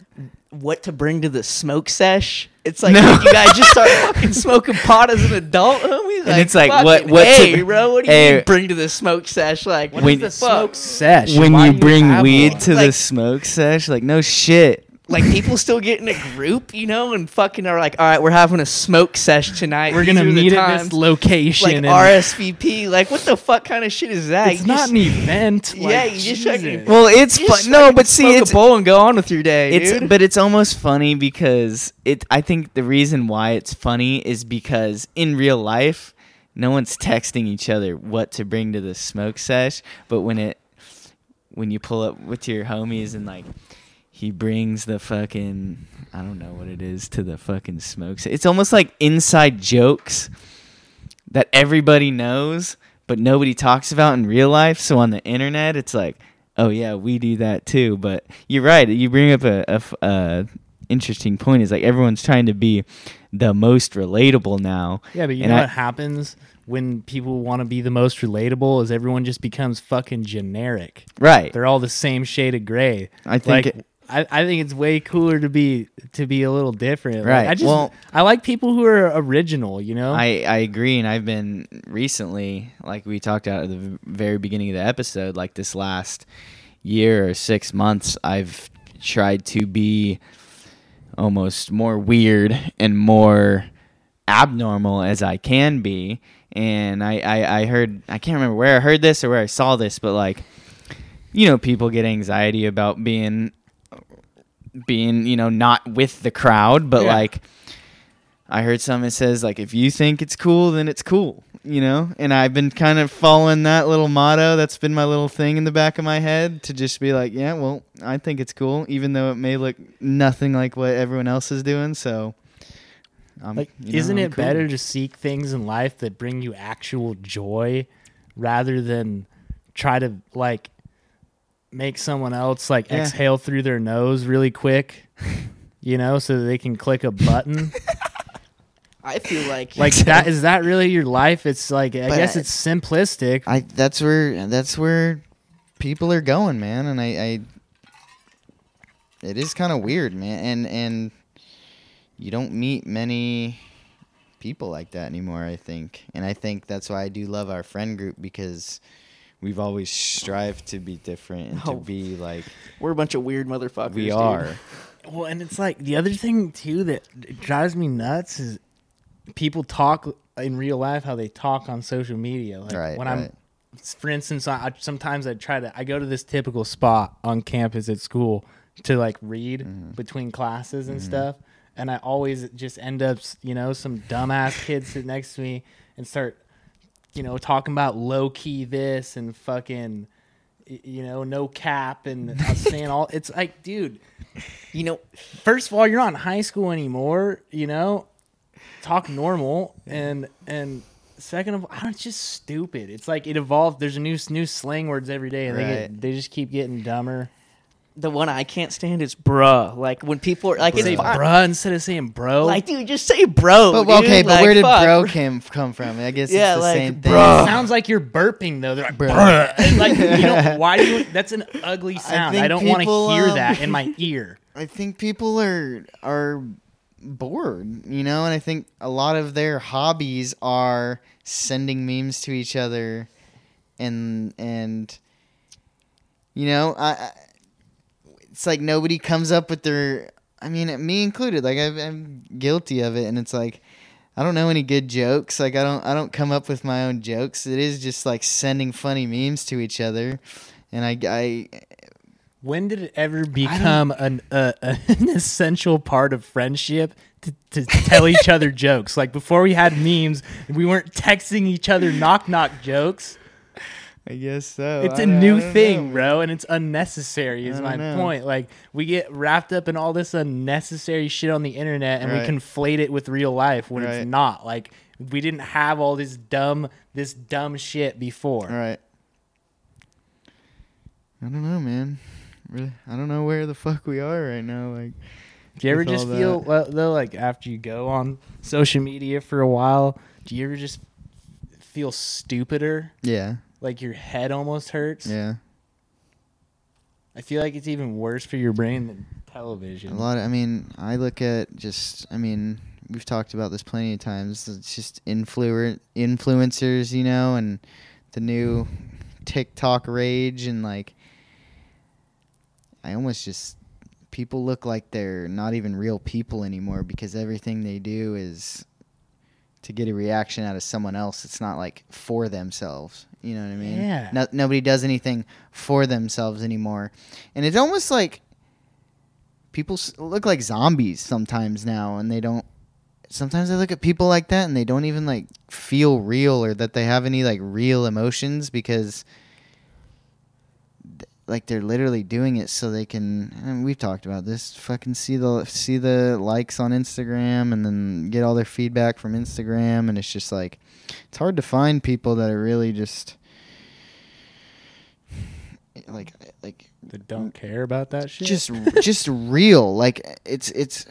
[SPEAKER 2] what to bring to the smoke sesh. It's like dude, you guys just start fucking smoking pot as an adult, homie.
[SPEAKER 1] And it's like, what- what to-
[SPEAKER 2] bro, what do you
[SPEAKER 1] Hey.
[SPEAKER 2] mean bring to the smoke sesh? Like what
[SPEAKER 1] When-
[SPEAKER 2] is the
[SPEAKER 3] smoke sesh.
[SPEAKER 1] when
[SPEAKER 3] Why
[SPEAKER 1] you bring
[SPEAKER 3] have
[SPEAKER 1] weed to the smoke sesh like no shit
[SPEAKER 2] Like people still get in a group, you know, and fucking are like, all right, we're having a smoke sesh tonight.
[SPEAKER 3] we're
[SPEAKER 2] These
[SPEAKER 3] gonna meet at this location.
[SPEAKER 2] like
[SPEAKER 3] and
[SPEAKER 2] RSVP. Like what the fuck kind of shit is that?
[SPEAKER 3] it's
[SPEAKER 2] You
[SPEAKER 3] not
[SPEAKER 2] just-
[SPEAKER 3] an event.
[SPEAKER 2] Yeah, you just
[SPEAKER 3] Jesus.
[SPEAKER 2] fucking-
[SPEAKER 1] well it's
[SPEAKER 2] You just
[SPEAKER 1] fun no but see
[SPEAKER 2] smoke
[SPEAKER 1] it's
[SPEAKER 2] a bowl and go on with your day,
[SPEAKER 1] it's
[SPEAKER 2] dude.
[SPEAKER 1] but it's almost funny because it i think the reason why it's funny is because in real life no one's texting each other what to bring to the smoke sesh but when it when you pull up with your homies and like he brings the fucking i don't know what it is to the fucking smokes. it's almost like inside jokes that everybody knows but nobody talks about in real life so on the internet it's like oh yeah we do that too but you're right you bring up a interesting point is like everyone's trying to be the most relatable now
[SPEAKER 3] Yeah, but you
[SPEAKER 1] And
[SPEAKER 3] know
[SPEAKER 1] I-
[SPEAKER 3] what happens when people want to be the most relatable is everyone just becomes fucking generic.
[SPEAKER 1] right
[SPEAKER 3] They're all the same shade of gray.
[SPEAKER 1] I think
[SPEAKER 3] like
[SPEAKER 1] it-
[SPEAKER 3] I, I think it's way cooler to be to be a little different. Like,
[SPEAKER 1] Right.
[SPEAKER 3] I just
[SPEAKER 1] Well-
[SPEAKER 3] I like people who are original, you know?
[SPEAKER 1] I, I agree, and I've been recently, like we talked about at the very beginning of the episode, like this last year or six months, I've tried to be almost more weird and more abnormal as I can be. And I, I, I heard, I can't remember where I heard this or where I saw this, but like, you know, people get anxiety about being, being, you know, not with the crowd, but
[SPEAKER 3] Yeah.
[SPEAKER 1] like, I heard something that says like if you think it's cool, then it's cool, you know. And I've been kind of following that little motto. That's been my little thing in the back of my head to just be like, yeah, well, I think it's cool, even though it may look nothing like what everyone else is doing. So, I'm,
[SPEAKER 3] like
[SPEAKER 1] you know,
[SPEAKER 3] isn't
[SPEAKER 1] I'm
[SPEAKER 3] it
[SPEAKER 1] cool.
[SPEAKER 3] better to seek things in life that bring you actual joy rather than try to like make someone else like
[SPEAKER 1] Yeah.
[SPEAKER 3] exhale through their nose really quick, you know, so that they can click a button?
[SPEAKER 2] I feel like
[SPEAKER 3] like that is that really your life? It's like I
[SPEAKER 1] But
[SPEAKER 3] guess
[SPEAKER 1] I-
[SPEAKER 3] it's simplistic.
[SPEAKER 1] I that's where that's where people are going, man, and I, I it is kind of weird, man, and and you don't meet many people like that anymore. I think, and I think that's why I do love our friend group because we've always strived to be different and
[SPEAKER 2] Oh.
[SPEAKER 1] to be like
[SPEAKER 2] we're a bunch of weird motherfuckers.
[SPEAKER 1] we
[SPEAKER 2] dude.
[SPEAKER 1] are.
[SPEAKER 3] Well, and it's like the other thing too that drives me nuts is people talk in real life how they talk on social media. Like
[SPEAKER 1] Right,
[SPEAKER 3] when
[SPEAKER 1] right.
[SPEAKER 3] I'm, for instance, I, I sometimes I try to I go to this typical spot on campus at school to like read
[SPEAKER 1] Mm-hmm.
[SPEAKER 3] between classes and stuff, and I always just end up you know some dumbass kid sit next to me and start you know talking about low key this and fucking you know, no cap, and saying all. It's like, dude.
[SPEAKER 2] You know,
[SPEAKER 3] First of all, you're not in high school anymore. You know, talk normal, and and second of all, I it's just stupid. It's like it evolved. There's a new new slang words every day, and they get, they just keep getting dumber.
[SPEAKER 2] The one I can't stand is bruh. Like when people are like,
[SPEAKER 3] Say
[SPEAKER 2] it's fine.
[SPEAKER 3] bruh instead of saying bro.
[SPEAKER 2] Like, dude, just say bro.
[SPEAKER 1] But
[SPEAKER 2] dude.
[SPEAKER 1] okay, but
[SPEAKER 2] Like,
[SPEAKER 1] where did
[SPEAKER 2] fuck.
[SPEAKER 1] bro came come from? I guess
[SPEAKER 2] Yeah,
[SPEAKER 1] it's the
[SPEAKER 2] like,
[SPEAKER 1] same thing.
[SPEAKER 2] bruh.
[SPEAKER 3] sounds like you're burping though. They're like,
[SPEAKER 1] Bruh.
[SPEAKER 3] bruh. And, like you know why do you? That's an ugly sound. I,
[SPEAKER 1] think
[SPEAKER 3] don't want to hear
[SPEAKER 1] um,
[SPEAKER 3] that in my ear.
[SPEAKER 1] I think people are are bored, you know, and I think a lot of their hobbies are sending memes to each other, and and you know, I, I it's like nobody comes up with their. I mean, me included. Like I've, I'm guilty of it, and it's like. I don't know any good jokes. Like I don't I don't come up with my own jokes. It is just like sending funny memes to each other. And I, I
[SPEAKER 3] When did it ever become an uh, an essential part of friendship to, to tell each other jokes? Like before we had memes, we weren't texting each other knock knock jokes.
[SPEAKER 1] I guess so.
[SPEAKER 3] It's
[SPEAKER 1] a
[SPEAKER 3] a new thing, bro, and it's unnecessary. Is my
[SPEAKER 1] know.
[SPEAKER 3] point. Like we get wrapped up in all this unnecessary shit on the internet, and
[SPEAKER 1] Right.
[SPEAKER 3] we conflate it with real life when
[SPEAKER 1] Right.
[SPEAKER 3] it's not. Like we didn't have all this dumb this dumb shit before.
[SPEAKER 1] All right. I don't know, man. Really, I don't know where the fuck we are right now. Like,
[SPEAKER 3] Do you ever just feel well, though, like after you go on social media for a while, do you ever just feel stupider?
[SPEAKER 1] yeah,
[SPEAKER 3] Like your head almost hurts?
[SPEAKER 1] yeah.
[SPEAKER 3] I feel like it's even worse for your brain than television.
[SPEAKER 1] A lot. Of, I mean, I look at just. I mean, we've talked about this plenty of times. It's just influ- influencers, you know, and the new TikTok rage, and like, I almost just people look like they're not even real people anymore because everything they do is to get a reaction out of someone else. It's not like for themselves. You know what I mean?
[SPEAKER 3] Yeah.
[SPEAKER 1] No, nobody does anything for themselves anymore, and it's almost like people look like zombies sometimes now, and they don't. Sometimes I look at people like that, and they don't even like feel real or that they have any like real emotions because like they're literally doing it so they can and we've talked about this fucking see the see the likes on Instagram and then get all their feedback from Instagram and it's just like it's hard to find people that are really just like like
[SPEAKER 3] that don't care about that shit.
[SPEAKER 1] just just real like it's it's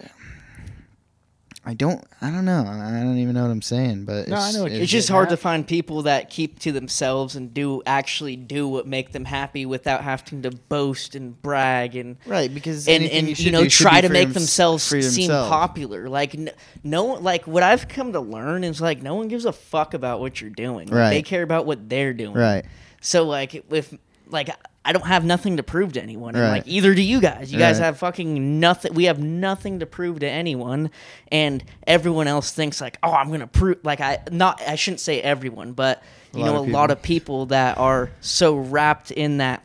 [SPEAKER 1] I don't I don't know I don't even know what I'm saying but
[SPEAKER 3] No, I
[SPEAKER 1] it's,
[SPEAKER 3] know what you're
[SPEAKER 2] It's just hard to find people that keep to themselves and do actually do what make them happy without having to boast and brag and
[SPEAKER 1] right because
[SPEAKER 2] and and
[SPEAKER 1] you,
[SPEAKER 2] you, know
[SPEAKER 1] do
[SPEAKER 2] try to make
[SPEAKER 1] them-
[SPEAKER 2] themselves seem
[SPEAKER 1] themselves.
[SPEAKER 2] popular. Like n- no, like what I've come to learn is like no one gives a fuck about what you're doing. Like,
[SPEAKER 1] Right.
[SPEAKER 2] They care about what they're doing.
[SPEAKER 1] right
[SPEAKER 2] So like if like I don't have nothing to prove to anyone. And
[SPEAKER 1] Right.
[SPEAKER 2] like either do you guys. You guys have fucking nothing. We have nothing to prove to anyone, and everyone else thinks like, oh, I'm gonna prove. Like I not I shouldn't say everyone, but you
[SPEAKER 1] lot
[SPEAKER 2] know a lot of people that are so wrapped in that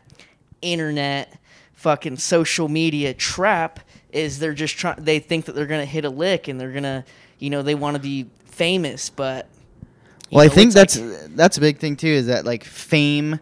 [SPEAKER 2] internet fucking social media trap is they're just trying. They think that they're gonna hit a lick and they're gonna you know they want to be famous, but.
[SPEAKER 1] Well, I think that's
[SPEAKER 2] like-
[SPEAKER 1] that's a big thing too. Is that like fame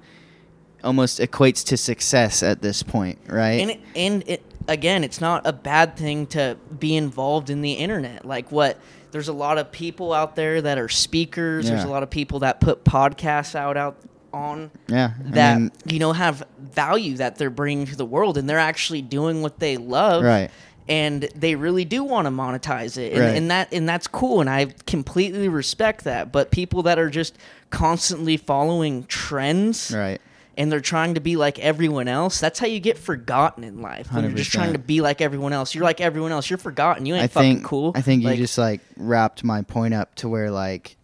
[SPEAKER 1] almost equates to success at this point, right?
[SPEAKER 2] and it, and it again it's not a bad thing to be involved in the internet like what there's a lot of people out there that are speakers there's a lot of people that put podcasts out out on
[SPEAKER 1] yeah, I
[SPEAKER 2] that
[SPEAKER 1] mean,
[SPEAKER 2] you know have value that they're bringing to the world and they're actually doing what they love
[SPEAKER 1] Right.
[SPEAKER 2] and they really do want to monetize it and,
[SPEAKER 1] Right.
[SPEAKER 2] and that and that's cool and i completely respect that but people that are just constantly following trends
[SPEAKER 1] right.
[SPEAKER 2] And they're trying to be like everyone else, that's how you get forgotten in life. When you're just trying to be like everyone else. You're like everyone else. You're forgotten. You ain't
[SPEAKER 1] I
[SPEAKER 2] fucking cool.
[SPEAKER 1] I think
[SPEAKER 2] Like,
[SPEAKER 1] you just like wrapped my point up to where like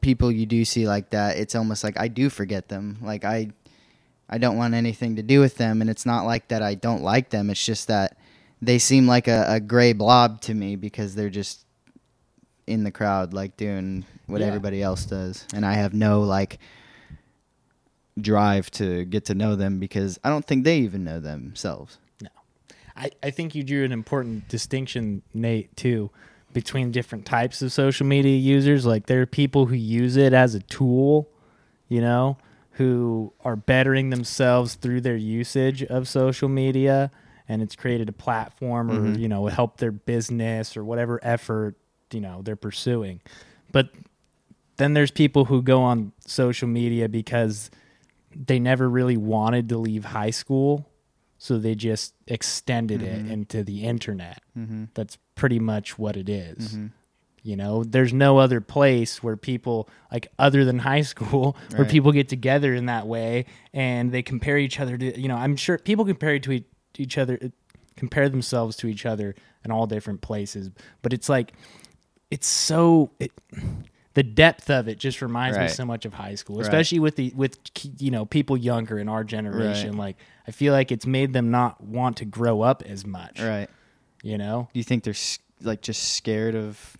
[SPEAKER 1] people you do see like that, it's almost like I do forget them. Like I I don't want anything to do with them and it's not like that I don't like them. It's just that they seem like a, a gray blob to me because they're just in the crowd like doing what
[SPEAKER 3] Yeah.
[SPEAKER 1] everybody else does. And I have no like drive to get to know them because I don't think they even know themselves. No.
[SPEAKER 3] I, I think you drew an important distinction, Nate, too, between different types of social media users. Like there are people who use it as a tool, you know, who are bettering themselves through their usage of social media and it's created a platform or
[SPEAKER 1] Mhm.
[SPEAKER 3] you know help their business or whatever effort you know they're pursuing but then there's people who go on social media because they never really wanted to leave high school so they just extended
[SPEAKER 1] Mhm.
[SPEAKER 3] it into the internet
[SPEAKER 1] Mm-hmm.
[SPEAKER 3] that's pretty much what it is.
[SPEAKER 1] Mm-hmm.
[SPEAKER 3] You know, there's no other place where people like other than high school where people get together in that way and they compare each other to. You know, I'm sure people compare to each other, compare themselves to each other in all different places, but it's like it's so. It, the depth of it just reminds me so much of high school,
[SPEAKER 1] Right.
[SPEAKER 3] especially with the with you know people younger in our generation. Like I feel like it's made them not want to grow up as much.
[SPEAKER 1] Right.
[SPEAKER 3] You know,
[SPEAKER 1] Do you think they're like just scared of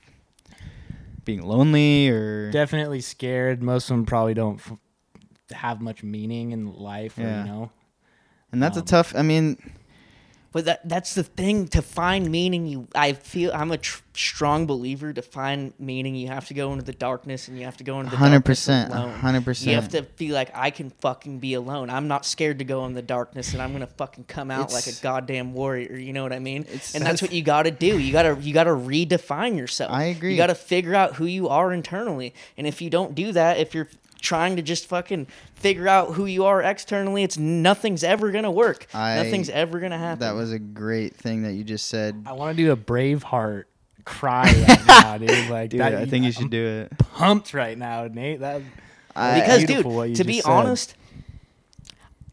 [SPEAKER 1] being lonely or
[SPEAKER 3] definitely scared. Most of them probably don't f- have much meaning in life. Or,
[SPEAKER 1] Yeah.
[SPEAKER 3] You know,
[SPEAKER 1] and that's a
[SPEAKER 3] um,
[SPEAKER 1] tough I mean
[SPEAKER 2] But that that's the thing to find meaning. You, I feel I'm a tr- strong believer. To find meaning, you have to go into the darkness, and you have to go into the
[SPEAKER 1] hundred
[SPEAKER 2] darkness
[SPEAKER 1] percent
[SPEAKER 2] alone.
[SPEAKER 1] hundred
[SPEAKER 2] You have to feel like I can fucking be alone. I'm not scared to go in the darkness, and I'm gonna fucking come out like a goddamn warrior. You know what I mean?
[SPEAKER 1] It's-
[SPEAKER 2] and that's what you got to do. You gotta you gotta redefine yourself.
[SPEAKER 1] I agree.
[SPEAKER 2] You got to figure out who you are internally, and if you don't do that, if you're trying to just fucking figure out who you are externally, it's nothing's ever gonna work.
[SPEAKER 1] I-
[SPEAKER 2] nothing's ever gonna happen.
[SPEAKER 1] that was a great thing that you just said
[SPEAKER 3] I want to do a Braveheart cry right now, dude. Like
[SPEAKER 1] dude
[SPEAKER 3] that,
[SPEAKER 1] I think you
[SPEAKER 3] I'm
[SPEAKER 1] should do it
[SPEAKER 3] pumped right now, Nate. That
[SPEAKER 1] I-
[SPEAKER 2] because
[SPEAKER 3] beautiful
[SPEAKER 2] dude
[SPEAKER 3] what you
[SPEAKER 2] to be
[SPEAKER 3] said.
[SPEAKER 2] honest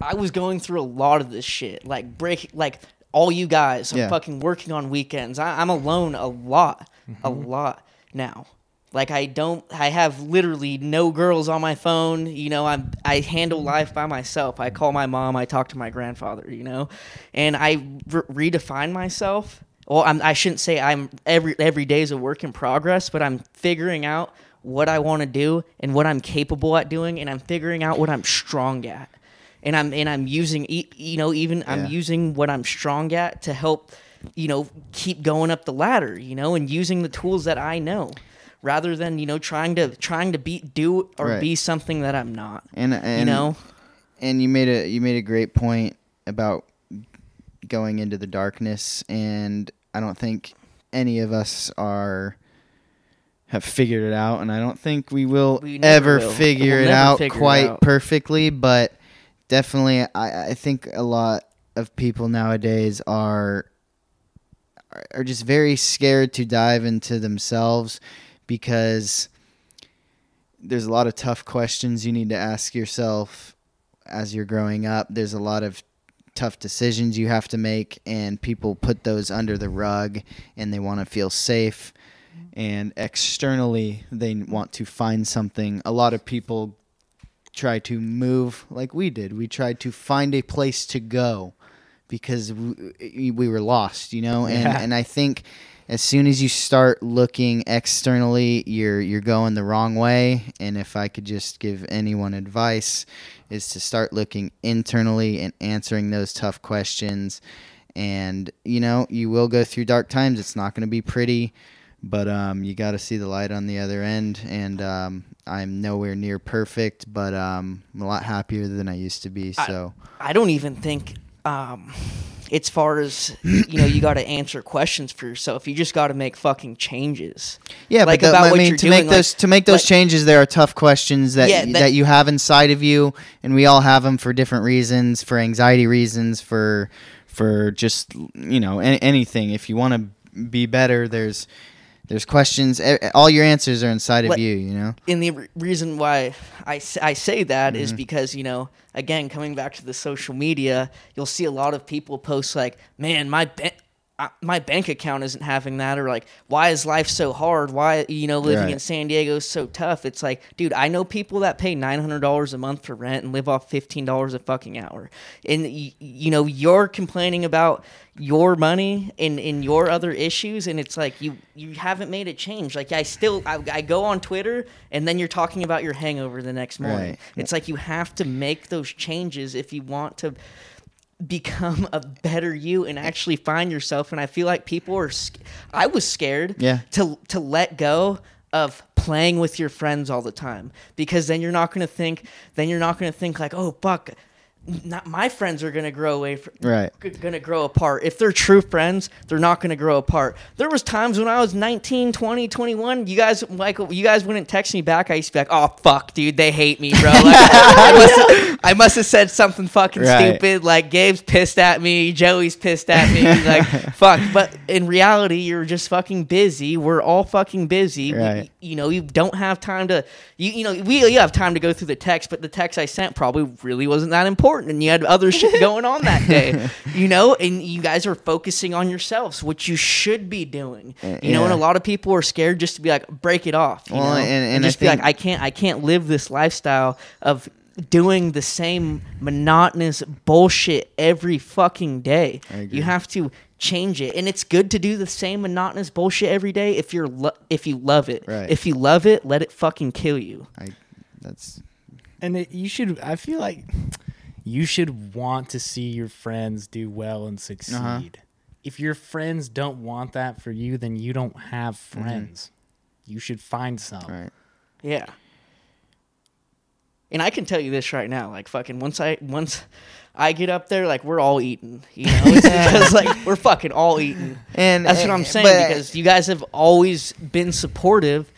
[SPEAKER 2] i was going through a lot of this shit like break like all you guys i'm
[SPEAKER 1] Yeah.
[SPEAKER 2] fucking working on weekends I, i'm alone a lot a
[SPEAKER 3] Mm-hmm.
[SPEAKER 2] lot now like i don't i have literally no girls on my phone you know i'm i handle life by myself. I call my mom i talk to my grandfather you know and i re- redefine myself. Well I'm, i shouldn't say i'm every every day is a work in progress but i'm figuring out what i want to do and what i'm capable at doing and i'm figuring out what i'm strong at. And i'm and i'm using you know even i'm using what i'm strong at to help you know keep going up the ladder you know and using the tools that i know rather than you know trying to trying to be do or
[SPEAKER 1] Right.
[SPEAKER 2] be something that i'm not
[SPEAKER 1] and and
[SPEAKER 2] you know
[SPEAKER 1] and you made a you made a great point about going into the darkness and I don't think any of us are have figured it out and I don't think we will
[SPEAKER 2] We
[SPEAKER 1] ever
[SPEAKER 2] will.
[SPEAKER 1] figure
[SPEAKER 2] We'll
[SPEAKER 1] it out
[SPEAKER 2] figure it
[SPEAKER 1] quite
[SPEAKER 2] out.
[SPEAKER 1] perfectly but definitely I, I think a lot of people nowadays are- are just very scared to dive into themselves because there's a lot of tough questions you need to ask yourself as you're growing up. There's a lot of tough decisions you have to make, and people put those under the rug and they want to feel safe. And externally, they want to find something. A lot of people try to move like we did. We tried to find a place to go because we, we were lost, you know? And,
[SPEAKER 3] Yeah.
[SPEAKER 1] and I think as soon as you start looking externally, you're you're going the wrong way. And if I could just give anyone advice, is to start looking internally and answering those tough questions. And you know, you will go through dark times. It's not going to be pretty, but um, you got to see the light on the other end. And um, I'm nowhere near perfect, but um, I'm a lot happier than I used to be.
[SPEAKER 2] I-
[SPEAKER 1] So
[SPEAKER 2] I don't even think um as far as you know you got to answer questions for yourself you just got to make fucking changes
[SPEAKER 1] Yeah,
[SPEAKER 2] like,
[SPEAKER 1] but the,
[SPEAKER 2] about
[SPEAKER 1] I
[SPEAKER 2] what
[SPEAKER 1] mean,
[SPEAKER 2] you're
[SPEAKER 1] to make
[SPEAKER 2] doing, like-
[SPEAKER 1] those to make those
[SPEAKER 2] like-
[SPEAKER 1] changes, there are tough questions that,
[SPEAKER 2] Yeah, that-
[SPEAKER 1] that you have inside of you, and we all have them for different reasons, for anxiety reasons, for for just you know any, anything. If you want to be better, there's there's questions. All your answers are inside of you. You know.
[SPEAKER 2] and the re- reason why I, I say that is
[SPEAKER 1] Mhm.
[SPEAKER 2] because you know again coming back to the social media you'll see a lot of people post like man my ba- uh, my bank account isn't having that or like why is life so hard? Why you know living
[SPEAKER 1] Right.
[SPEAKER 2] in san diego is so tough. It's like dude i know people that pay $900 a month for rent and live off $15 a fucking hour. And y- you know you're complaining about your money and, and your other issues and it's like you you haven't made a change. Like i still I, I go on twitter and then you're talking about your hangover the next morning.
[SPEAKER 1] Right.
[SPEAKER 2] it's like you have to make those changes if you want to become a better you and actually find yourself and i feel like people are sc- i was scared
[SPEAKER 1] Yeah.
[SPEAKER 2] to to let go of playing with your friends all the time because then you're not going to think then you're not going to think like oh fuck not my friends are going to grow away from,
[SPEAKER 1] Right.
[SPEAKER 2] to grow apart. If they're true friends they're not going to grow apart. There was times when i was 19 20 21 you guys like you guys wouldn't text me back. I used to be like oh fuck dude they hate me bro. Like, I, must have, I must have said something fucking
[SPEAKER 1] Right.
[SPEAKER 2] stupid like gabe's pissed at me joey's pissed at me like fuck. But in reality you're just fucking busy. We're all fucking busy. We-
[SPEAKER 1] Right.
[SPEAKER 2] you know you don't have time to you you know we you have time to go through the text but the text i sent probably really wasn't that important and you had other shit going on that day you know? And you guys are focusing on yourselves which you should be doing.
[SPEAKER 1] Uh,
[SPEAKER 2] you know and a lot of people are scared just to be like break it off you
[SPEAKER 1] Well,
[SPEAKER 2] know?
[SPEAKER 1] and- and I
[SPEAKER 2] just be like i can't i can't live this lifestyle of doing the same monotonous bullshit every fucking day. You have to change it. And it's good to do the same monotonous bullshit every day if you're lo- if you love it.
[SPEAKER 1] Right.
[SPEAKER 2] if you love it let it fucking kill you.
[SPEAKER 1] I that's
[SPEAKER 3] And it, you should. I feel like you should want to see your friends do well and succeed.
[SPEAKER 1] Uh-huh.
[SPEAKER 3] If your friends don't want that for you, then you don't have
[SPEAKER 1] Mm-hmm.
[SPEAKER 3] friends. You should find some.
[SPEAKER 1] right.
[SPEAKER 2] Yeah. And I can tell you this right now, like fucking once I once I get up there, like we're all eating. You know, because like we're fucking all eating.
[SPEAKER 1] And
[SPEAKER 2] That's what
[SPEAKER 1] uh,
[SPEAKER 2] I'm saying
[SPEAKER 1] but-
[SPEAKER 2] because you guys have always been supportive.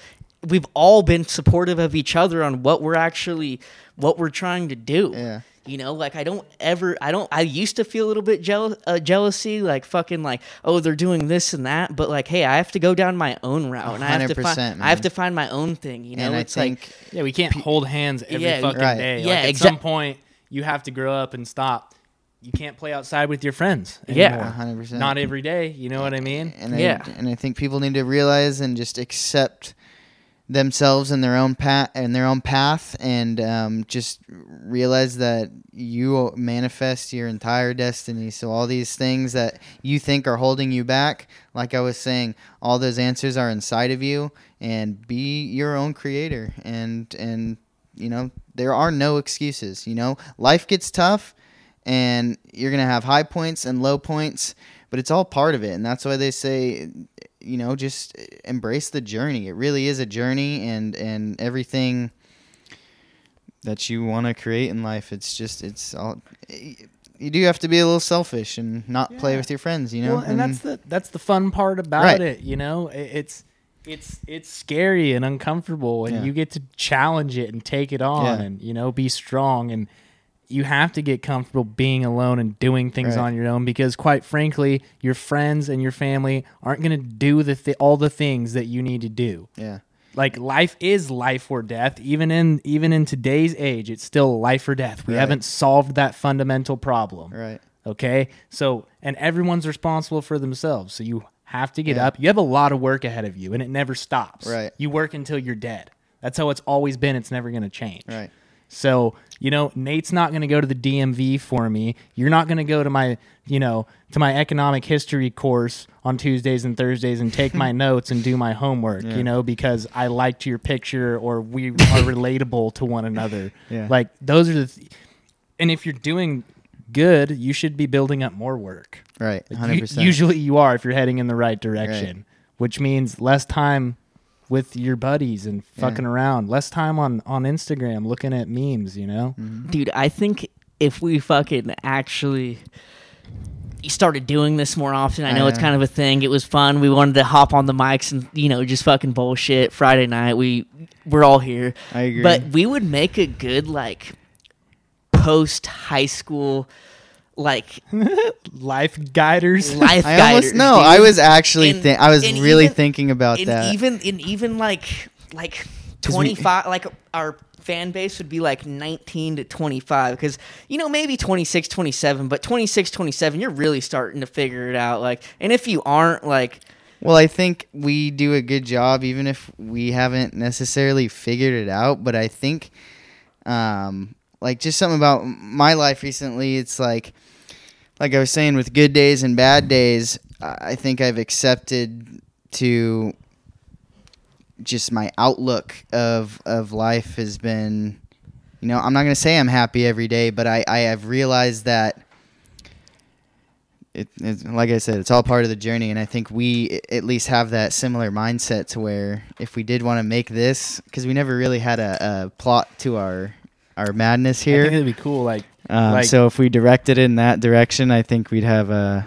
[SPEAKER 2] We've all been supportive of each other on what we're actually what we're trying to do.
[SPEAKER 1] Yeah.
[SPEAKER 2] You know, like I don't ever, I don't, I used to feel a little bit jealous, uh, jealousy, like fucking, like oh they're doing this and that, but like hey, I have to go down my own route, and I have to
[SPEAKER 1] 100%,
[SPEAKER 2] find, I have to find my own thing. You know,
[SPEAKER 1] and I
[SPEAKER 2] it's like
[SPEAKER 3] Yeah, we can't hold hands every
[SPEAKER 2] Yeah,
[SPEAKER 3] fucking
[SPEAKER 1] right.
[SPEAKER 3] day.
[SPEAKER 2] Yeah,
[SPEAKER 3] like at
[SPEAKER 2] exact-
[SPEAKER 3] some point, you have to grow up and stop. You can't play outside with your friends.
[SPEAKER 2] Yeah.
[SPEAKER 1] 100%.
[SPEAKER 3] Not every day. You know what I mean?
[SPEAKER 1] and I,
[SPEAKER 2] Yeah.
[SPEAKER 1] and I think people need to realize and just accept themselves and their own path and their own path and um, just realize that you manifest your entire destiny. So all these things that you think are holding you back like i was saying all those answers are inside of you and be your own creator. And and you know there are no excuses you know? Life gets tough and you're gonna have high points and low points but it's all part of it. And that's why they say you know just embrace the journey it really is a journey and and everything that you want to create in life it's just it's all you do have to be a little selfish and not play with your friends you know
[SPEAKER 3] Well, and that's the that's the fun part about
[SPEAKER 1] Right.
[SPEAKER 3] it. You know, it's it's it's scary and uncomfortable, and
[SPEAKER 1] Yeah.
[SPEAKER 3] you get to challenge it and take it on,
[SPEAKER 1] Yeah.
[SPEAKER 3] and you know, be strong. And you have to get comfortable being alone and doing things
[SPEAKER 1] Right.
[SPEAKER 3] on your own because, quite frankly, your friends and your family aren't going to do the th- all the things that you need to do.
[SPEAKER 1] yeah
[SPEAKER 3] Like life is life or death. Even in even in today's age, it's still life or death. We
[SPEAKER 1] Right.
[SPEAKER 3] haven't solved that fundamental problem.
[SPEAKER 1] right
[SPEAKER 3] Okay. So, and everyone's responsible for themselves. So you have to get
[SPEAKER 1] Yeah.
[SPEAKER 3] up. You have a lot of work ahead of you and it never stops.
[SPEAKER 1] Right.
[SPEAKER 3] You work until you're dead. That's how it's always been. It's never going to change.
[SPEAKER 1] right
[SPEAKER 3] So, you know, Nate's not going to go to the DMV for me. You're not going to go to my, you know, to my economic history course on Tuesdays and Thursdays and take my notes and do my homework,
[SPEAKER 1] Yeah.
[SPEAKER 3] you know, because I liked your picture or we are relatable to one another.
[SPEAKER 1] Yeah.
[SPEAKER 3] Like those are the th- and if you're doing good, you should be building up more work.
[SPEAKER 1] right 100%
[SPEAKER 3] u- usually you are if you're heading in the right direction, which means less time with your buddies and fucking around, less time on on Instagram looking at memes, you know?
[SPEAKER 1] Mm-hmm.
[SPEAKER 2] dude, I think if we fucking actually started doing this more often, I know it's
[SPEAKER 1] Uh.
[SPEAKER 2] kind of a thing. It was fun. We wanted to hop on the mics and you know just fucking bullshit. Friday night, we we're all here,
[SPEAKER 1] i agree
[SPEAKER 2] but we would make a good like post high school like
[SPEAKER 3] Life guiders.
[SPEAKER 2] life.
[SPEAKER 1] i almost
[SPEAKER 2] guiders,
[SPEAKER 1] no
[SPEAKER 2] dude.
[SPEAKER 1] i was actually
[SPEAKER 2] And-
[SPEAKER 1] thi- i was really
[SPEAKER 2] even-
[SPEAKER 1] thinking about
[SPEAKER 2] and
[SPEAKER 1] that
[SPEAKER 2] even in even like like 25 like our fan base would be like 19 to 25 because you know maybe 26 27 but 26 27 you're really starting to figure it out like and if you aren't like
[SPEAKER 1] Well, I think we do a good job, even if we haven't necessarily figured it out. But I think, um, like just something about my life recently, it's like, like I was saying, with good days and bad days, I I think I've accepted to just my outlook of of life has been, you know, I'm not gonna say I'm happy every day, but I I have realized that it, it's like I said, it's all part of the journey, and I think we at least have that similar mindset to where if we did want to make this, because we never really had a, a plot to our our madness
[SPEAKER 3] I
[SPEAKER 1] here.
[SPEAKER 3] think it'd be cool. Like
[SPEAKER 1] Um,
[SPEAKER 3] like-
[SPEAKER 1] so if we directed it in that direction, I think we'd have uh,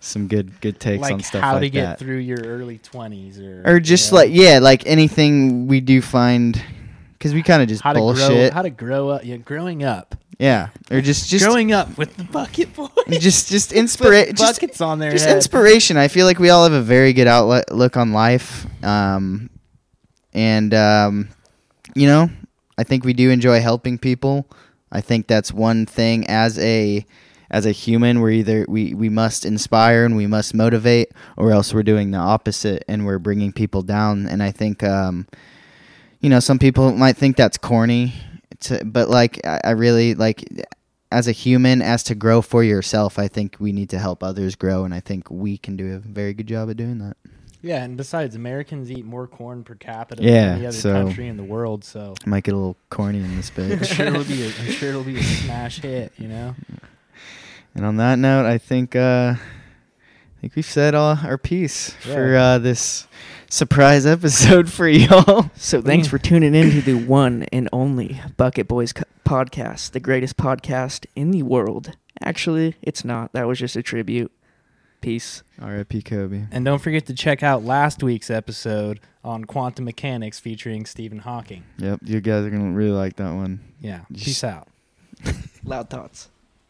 [SPEAKER 1] some good good takes
[SPEAKER 3] like
[SPEAKER 1] on stuff like that.
[SPEAKER 3] how
[SPEAKER 1] like
[SPEAKER 3] to get
[SPEAKER 1] that.
[SPEAKER 3] through your early twenties, or
[SPEAKER 1] or
[SPEAKER 3] you
[SPEAKER 1] just
[SPEAKER 3] know,
[SPEAKER 1] like yeah, like anything we do find, because we kind of just
[SPEAKER 3] how to
[SPEAKER 1] bullshit.
[SPEAKER 3] grow, how to grow up. Yeah, growing up,
[SPEAKER 1] yeah, or just just
[SPEAKER 3] growing up with the bucket boy.
[SPEAKER 1] just just inspiration. Just
[SPEAKER 3] buckets on their
[SPEAKER 1] just
[SPEAKER 3] head.
[SPEAKER 1] inspiration. I feel like we all have a very good outlet look on life, um, and um, you know, I think we do enjoy helping people. I think that's one thing as a as a human we're either we, we must inspire and we must motivate or else we're doing the opposite and we're bringing people down. And i think um, you know some people might think that's corny to, but like I, I really like as a human as to grow for yourself i think we need to help others grow and i think we can do a very good job at doing that
[SPEAKER 3] Yeah, and besides, Americans eat more corn per capita
[SPEAKER 1] Yeah,
[SPEAKER 3] than any other
[SPEAKER 1] so-
[SPEAKER 3] country in the world. So I
[SPEAKER 1] might get a little corny in this
[SPEAKER 3] bit.
[SPEAKER 1] I'm
[SPEAKER 3] sure it'll be a, I'm sure it'll be a smash hit. You know.
[SPEAKER 1] and on that note i think uh i think we've said all our piece for uh this surprise episode for y'all
[SPEAKER 2] So thanks for tuning in to the one and only Bucket Boys co- podcast, the greatest podcast in the world. Actually, it's not. That was just a tribute. Peace.
[SPEAKER 1] rip kobe
[SPEAKER 3] And don't forget to check out last week's episode on quantum mechanics featuring Stephen Hawking.
[SPEAKER 1] yep you guys are gonna really like that one
[SPEAKER 3] Yeah. Peace out.
[SPEAKER 2] Loud thoughts.